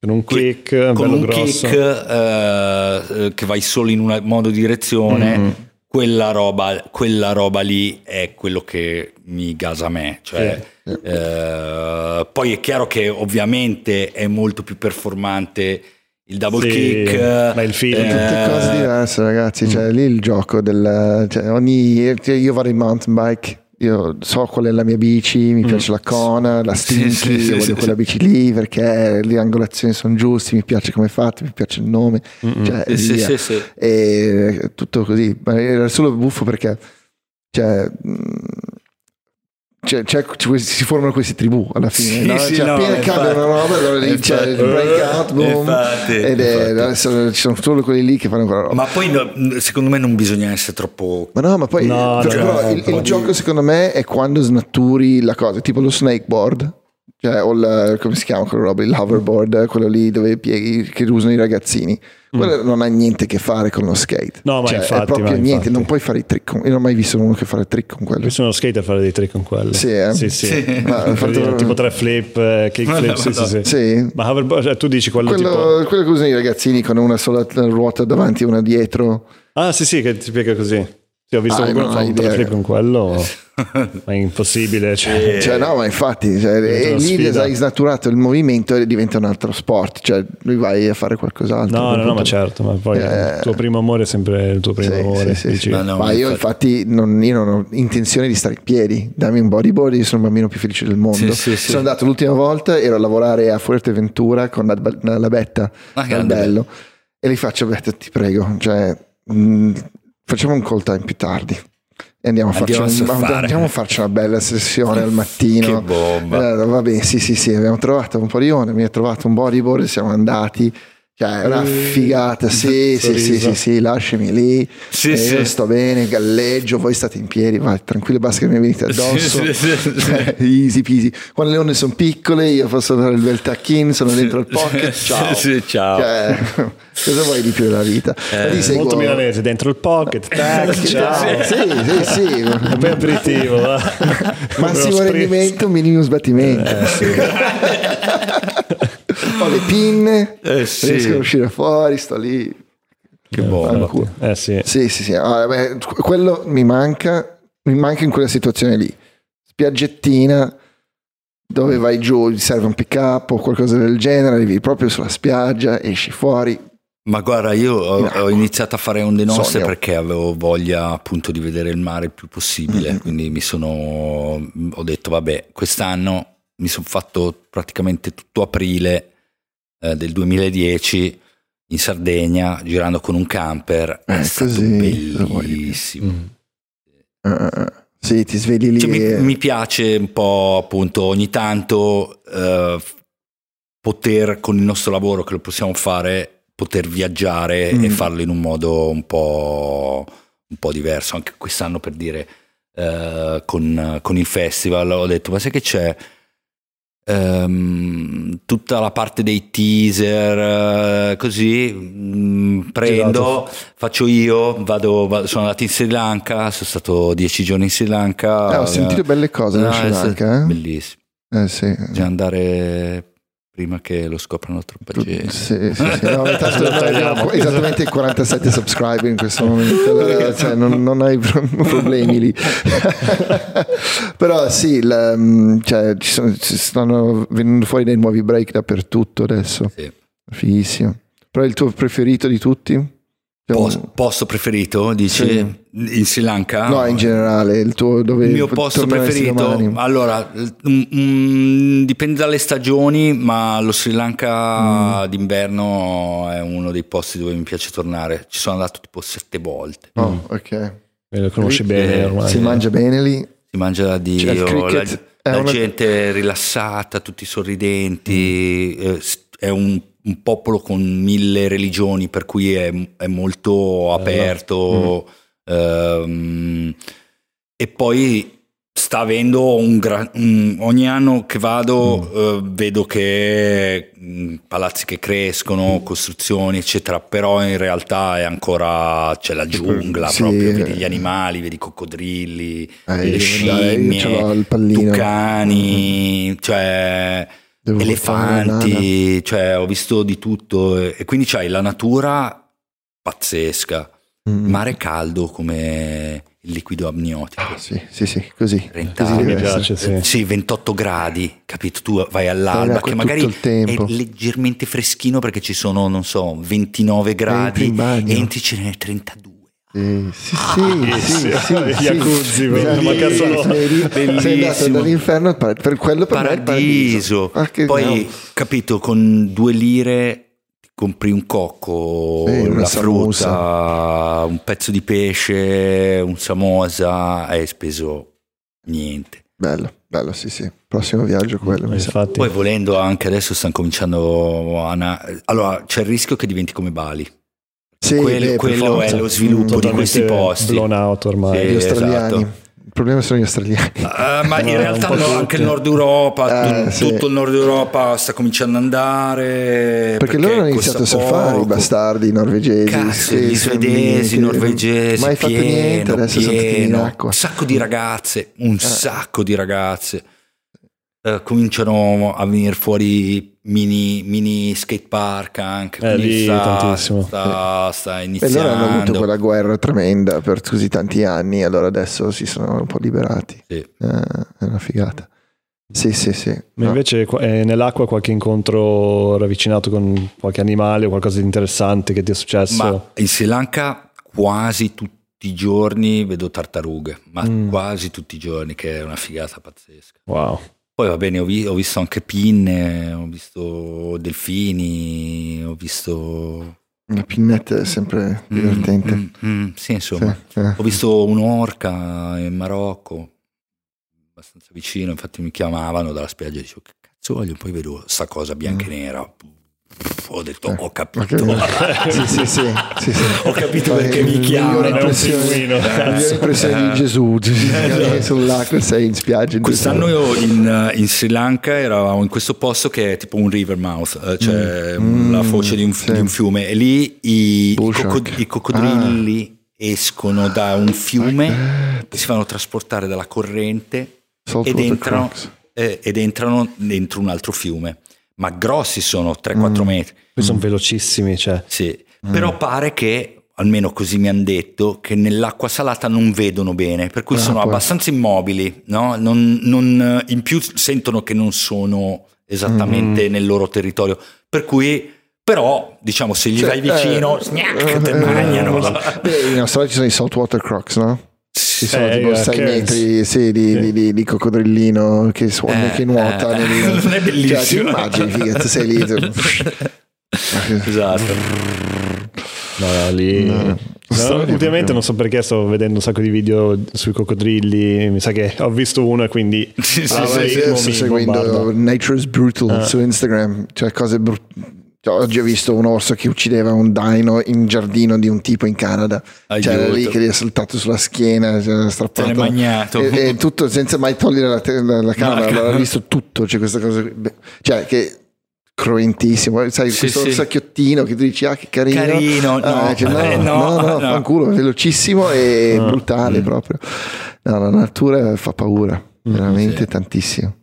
con un kick, con un grosso. kick eh, che vai solo in una modo direzione. Mm-hmm. Quella roba, quella roba lì è quello che mi gasa a me. Cioè, sì. eh, poi è chiaro che ovviamente è molto più performante il double sì, kick ma il film eh, tutte cose diverse ragazzi cioè mm. lì il gioco del cioè, ogni io vado in mountain bike io so qual è la mia bici, mi mm. piace la Kona, la Stinky, sì, sì, voglio sì, quella bici lì perché le angolazioni sono giuste, mi piace come è fatto, mi piace il nome, Mm-mm. cioè, sì, sì, sì, e tutto così, ma era solo buffo perché cioè, cioè, cioè, si formano queste tribù alla fine sì, no? sì, cioè, no, appena cambia una roba allora lì c'è il breakout boom. Infatti, ed è, ci sono solo quelli lì che fanno quella roba. Ma poi no, secondo me non bisogna essere troppo ma no ma poi no, però, però il, il gioco secondo me è quando snaturi la cosa tipo lo snakeboard cioè, o il, come si chiama quella roba, il hoverboard, quello lì dove pieghi, che usano i ragazzini. Quello mm. non ha niente a che fare con lo skate. No, ma cioè, infatti, è proprio ma niente, infatti. non puoi fare i trick con... Io non ho mai visto uno che fa i trick con quello. Ho visto uno skater fare dei trick con quello. Sì, eh? sì, sì. sì. Ma, fatto... Tipo tre flip, eh, kick flip, sì, sì, sì, sì. Ma hoverboard, cioè, tu dici quello, quello, tipo... quello che usano i ragazzini con una sola ruota davanti e una dietro. Ah, sì, sì, che ti piega così. Sì, ho visto ah, qualcuno fa un flip con quello, ma è impossibile. Cioè, cioè no, ma infatti, cioè, e lì hai snaturato il movimento e diventa un altro sport, cioè lui vai a fare qualcos'altro. No, no, no, ma certo, ma poi eh, il tuo primo amore è sempre il tuo primo sì, amore. Sì, sì, ma, no, ma io infatti non, io non, ho intenzione di stare in piedi, dammi un bodyboard, io sono il bambino più felice del mondo. Sono andato l'ultima volta, ero a lavorare a Fuerteventura con la, la Betta, ah, bello, e gli faccio, Betta, ti prego, cioè... Mh, facciamo un call time più tardi. e andiamo a, andiamo, farci un, andiamo a farci una bella sessione al mattino. che bomba. Eh, va bene, sì, sì, sì, abbiamo trovato un po' di onde, mi ha trovato un bodyboard, siamo andati cioè, una figata, sì, sì, sì, sì, sì, lasciami lì, sì, sì. io sto bene, galleggio, voi state in piedi, vai, tranquillo, basta che mi venite addosso, sì, sì, easy peasy. Quando le onde sono piccole, io posso dare il bel tacchino, sono dentro il pocket, ciao. Ciao. Cioè, cosa vuoi di più della vita? Eh, molto milanese, dentro il pocket, tac, ciao. Sì, sì, sì. Un bel aperitivo. Massimo rendimento, minimo sbattimento. Eh, le pinne, eh, sì. riesco a uscire fuori, sto lì. Che buono. Eh, sì. Sì, sì, sì. Allora, beh, quello mi manca, mi manca in quella situazione lì. Spiaggettina, dove vai giù, ti serve un pick up o qualcosa del genere, arrivi proprio sulla spiaggia, esci fuori. Ma guarda, io ho, ho iniziato a fare onde nostre Sogno. perché avevo voglia appunto di vedere il mare il più possibile, mm-hmm. quindi mi sono, ho detto vabbè, quest'anno mi sono fatto praticamente tutto aprile eh, del 2010 in Sardegna girando con un camper. Eh, è stato così, bellissimo. Uh, sì, ti svegli lì. Cioè, e... mi, mi, piace un po' appunto ogni tanto uh, poter con il nostro lavoro che lo possiamo fare, poter viaggiare mm. e farlo in un modo un po', un po diverso. Anche quest'anno per dire con, con il festival ho detto ma sai che c'è? Um, tutta la parte dei teaser, uh, così um, prendo, faccio io, vado, vado, sono andato in Sri Lanka, sono stato dieci giorni in Sri Lanka. Eh, ho sentito belle cose in Sri Lanka, eh? bellissimo. Eh, sì. Bisogna andare prima che lo scoprano troppa gente. Sì, sì, sì. No, abbiamo esattamente 47 subscriber in questo momento, cioè, non, non, hai problemi lì. Però sì, la, mm, cioè, ci, sono, ci, stanno venendo fuori dei nuovi break dappertutto adesso. Sì. Fighissimo. Però il tuo preferito di tutti? Posto, posto preferito, dici? Sì. In Sri Lanka? No, in generale, il tuo dove Il mio posto preferito? Allora, mm, mm, dipende dalle stagioni, ma lo Sri Lanka mm. d'inverno è uno dei posti dove mi piace tornare. Ci sono andato tipo sette volte. Oh, mm. ok. lo conosci bene ormai. Si mangia bene lì? Si mangia da Dio, cioè, la, la una... gente rilassata, tutti sorridenti, mm. è un un popolo con mille religioni, per cui è, è molto aperto. Mm. Ehm, e poi sta avendo un, gra- un ogni anno che vado mm. eh, vedo che mh, mm, palazzi che crescono, costruzioni eccetera, però in realtà è ancora c'è la giungla sì, proprio, vedi gli animali, vedi i coccodrilli, eh, le scimmie, tucani, cioè Devo elefanti, cioè ho visto di tutto e quindi c'hai la natura pazzesca, mm. mare caldo come il liquido amniotico. Ah, sì, sì, sì, così. 30, così mi piace, sì. sì. 28 gradi, capito? Tu vai all'alba che magari è leggermente freschino perché ci sono, non so, 29 gradi e entri ce n'è 32. Sì, sì, sì, sì, sì, Jacuzzi, ma solo sei andato dall'inferno per quello per paradiso. paradiso. Ah, Poi, no. capito, con due lire compri un cocco, sì, la frutta, un pezzo di pesce, un samosa e hai speso niente. Bello, bello, sì, sì. Prossimo viaggio quello. Infatti. Poi volendo anche adesso stanno cominciando a... Allora, c'è il rischio che diventi come Bali sì, quello, beh, quello è lo sviluppo di questi posti. Blown out ormai. Sì, gli australiani. Esatto. Il problema sono gli australiani. Uh, ma in realtà no, anche il nord Europa, uh, tu, sì. tutto il nord Europa sta cominciando ad andare. Perché, perché loro hanno iniziato a surfare i bastardi i norvegesi. Cazzo, sì, gli svedesi, i norvegesi. Mai fatto niente, adesso pieno, sono in acqua. Un sacco di ragazze, un uh. sacco di ragazze. Uh, cominciano a venire fuori mini, mini skate park anche eh, lì sta, tantissimo. sta, sta iniziando e loro hanno avuto quella guerra tremenda per così tanti anni allora adesso si sono un po' liberati. Sì. eh, è una figata. Sì sì sì. Ma no. invece eh, nell'acqua qualche incontro ravvicinato con qualche animale o qualcosa di interessante che ti è successo? Ma in Sri Lanka quasi tutti i giorni vedo tartarughe ma mm. quasi tutti i giorni che è una figata pazzesca. Wow poi va bene, ho, vi- ho, visto anche pinne, ho visto delfini, ho visto La pinnetta è sempre mm, divertente. Mm, mm, mm, sì, insomma. Sì. Ho visto un'orca in Marocco, abbastanza vicino, infatti mi chiamavano dalla spiaggia e dicevo che cazzo voglio, poi vedo sta cosa bianca e mm. nera ho detto, ho capito. sì, sì, sì, sì, Ho capito perché mi chiamano. L'impressione di Gesù, esatto. sull'acqua sei in spiaggia. In Quest'anno io in, in, Sri Lanka eravamo in questo posto che è tipo un river mouth, eh, cioè mm. la foce di un, sì. di un, fiume e lì i, i, coccod- i coccodrilli ah. escono da un fiume che si fanno trasportare dalla corrente ed entrano, eh, ed entrano dentro un altro fiume ma grossi sono 3-4 mm. metri. Poi sono velocissimi, cioè. Sì, mm. però pare che, almeno così mi hanno detto, che nell'acqua salata non vedono bene, per cui ah, sono poi. abbastanza immobili, no? non, non, in più sentono che non sono esattamente mm. nel loro territorio, per cui però diciamo se gli cioè, vai vicino eh, snack, eh, te mangiano Beh, in Australia ci sono i saltwater crocs no? Ci sono eh, tipo 6 metri sì, di, sì. Di, di, di, coccodrillino che, suona, eh, che nuota eh, nel, non è bellissimo. cioè, immagini figa, sei lì esatto. No, lì no. No, ultimamente non so perché sto vedendo un sacco di video sui coccodrilli mi sa che ho visto uno e quindi sì, sì, ah, sì, sì, sto seguendo Nature's Brutal ah. su Instagram cioè cose brutte cioè, oggi ho visto un orso che uccideva un dino in giardino di un tipo in Canada. Aiuto. C'era lì che gli è saltato sulla schiena, c'era strappato. Se magnato. E, e, tutto senza mai togliere la, te- la, la camera, no, l'ha visto tutto. C'è questa cosa. Cioè, che cruentissimo, sai, sì, questo sì. sacchiottino che tu dici ah che carino, carino ah, no, cioè, no, eh, no, no, no, no, fanculo, velocissimo e no. brutale mm. proprio. No, la natura fa paura, mm, veramente sì. tantissimo.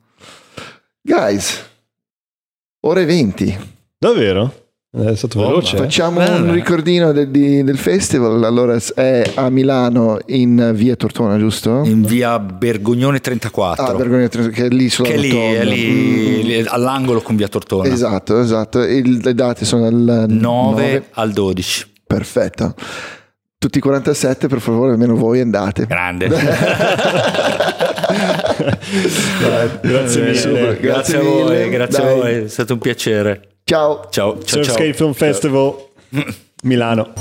Guys, ore 20. Davvero? È stato oh, veloce. Facciamo eh. un ricordino del, di, del, festival. Allora è a Milano in via Tortona, giusto? In via Bergognone 34. Ah, Bergognone 34, che è lì sulla che lì, è lì, mm. lì, all'angolo con via Tortona. Esatto, esatto. Il, le date sono dal 9, 9 al 12. Perfetto. Tutti i 47, per favore, almeno voi andate. Grande. grazie mille. Grazie, grazie a voi, grazie Dai. a voi, è stato un piacere. Ciao. Ciao. ciao, ciao. Surfscape Film Festival Milano.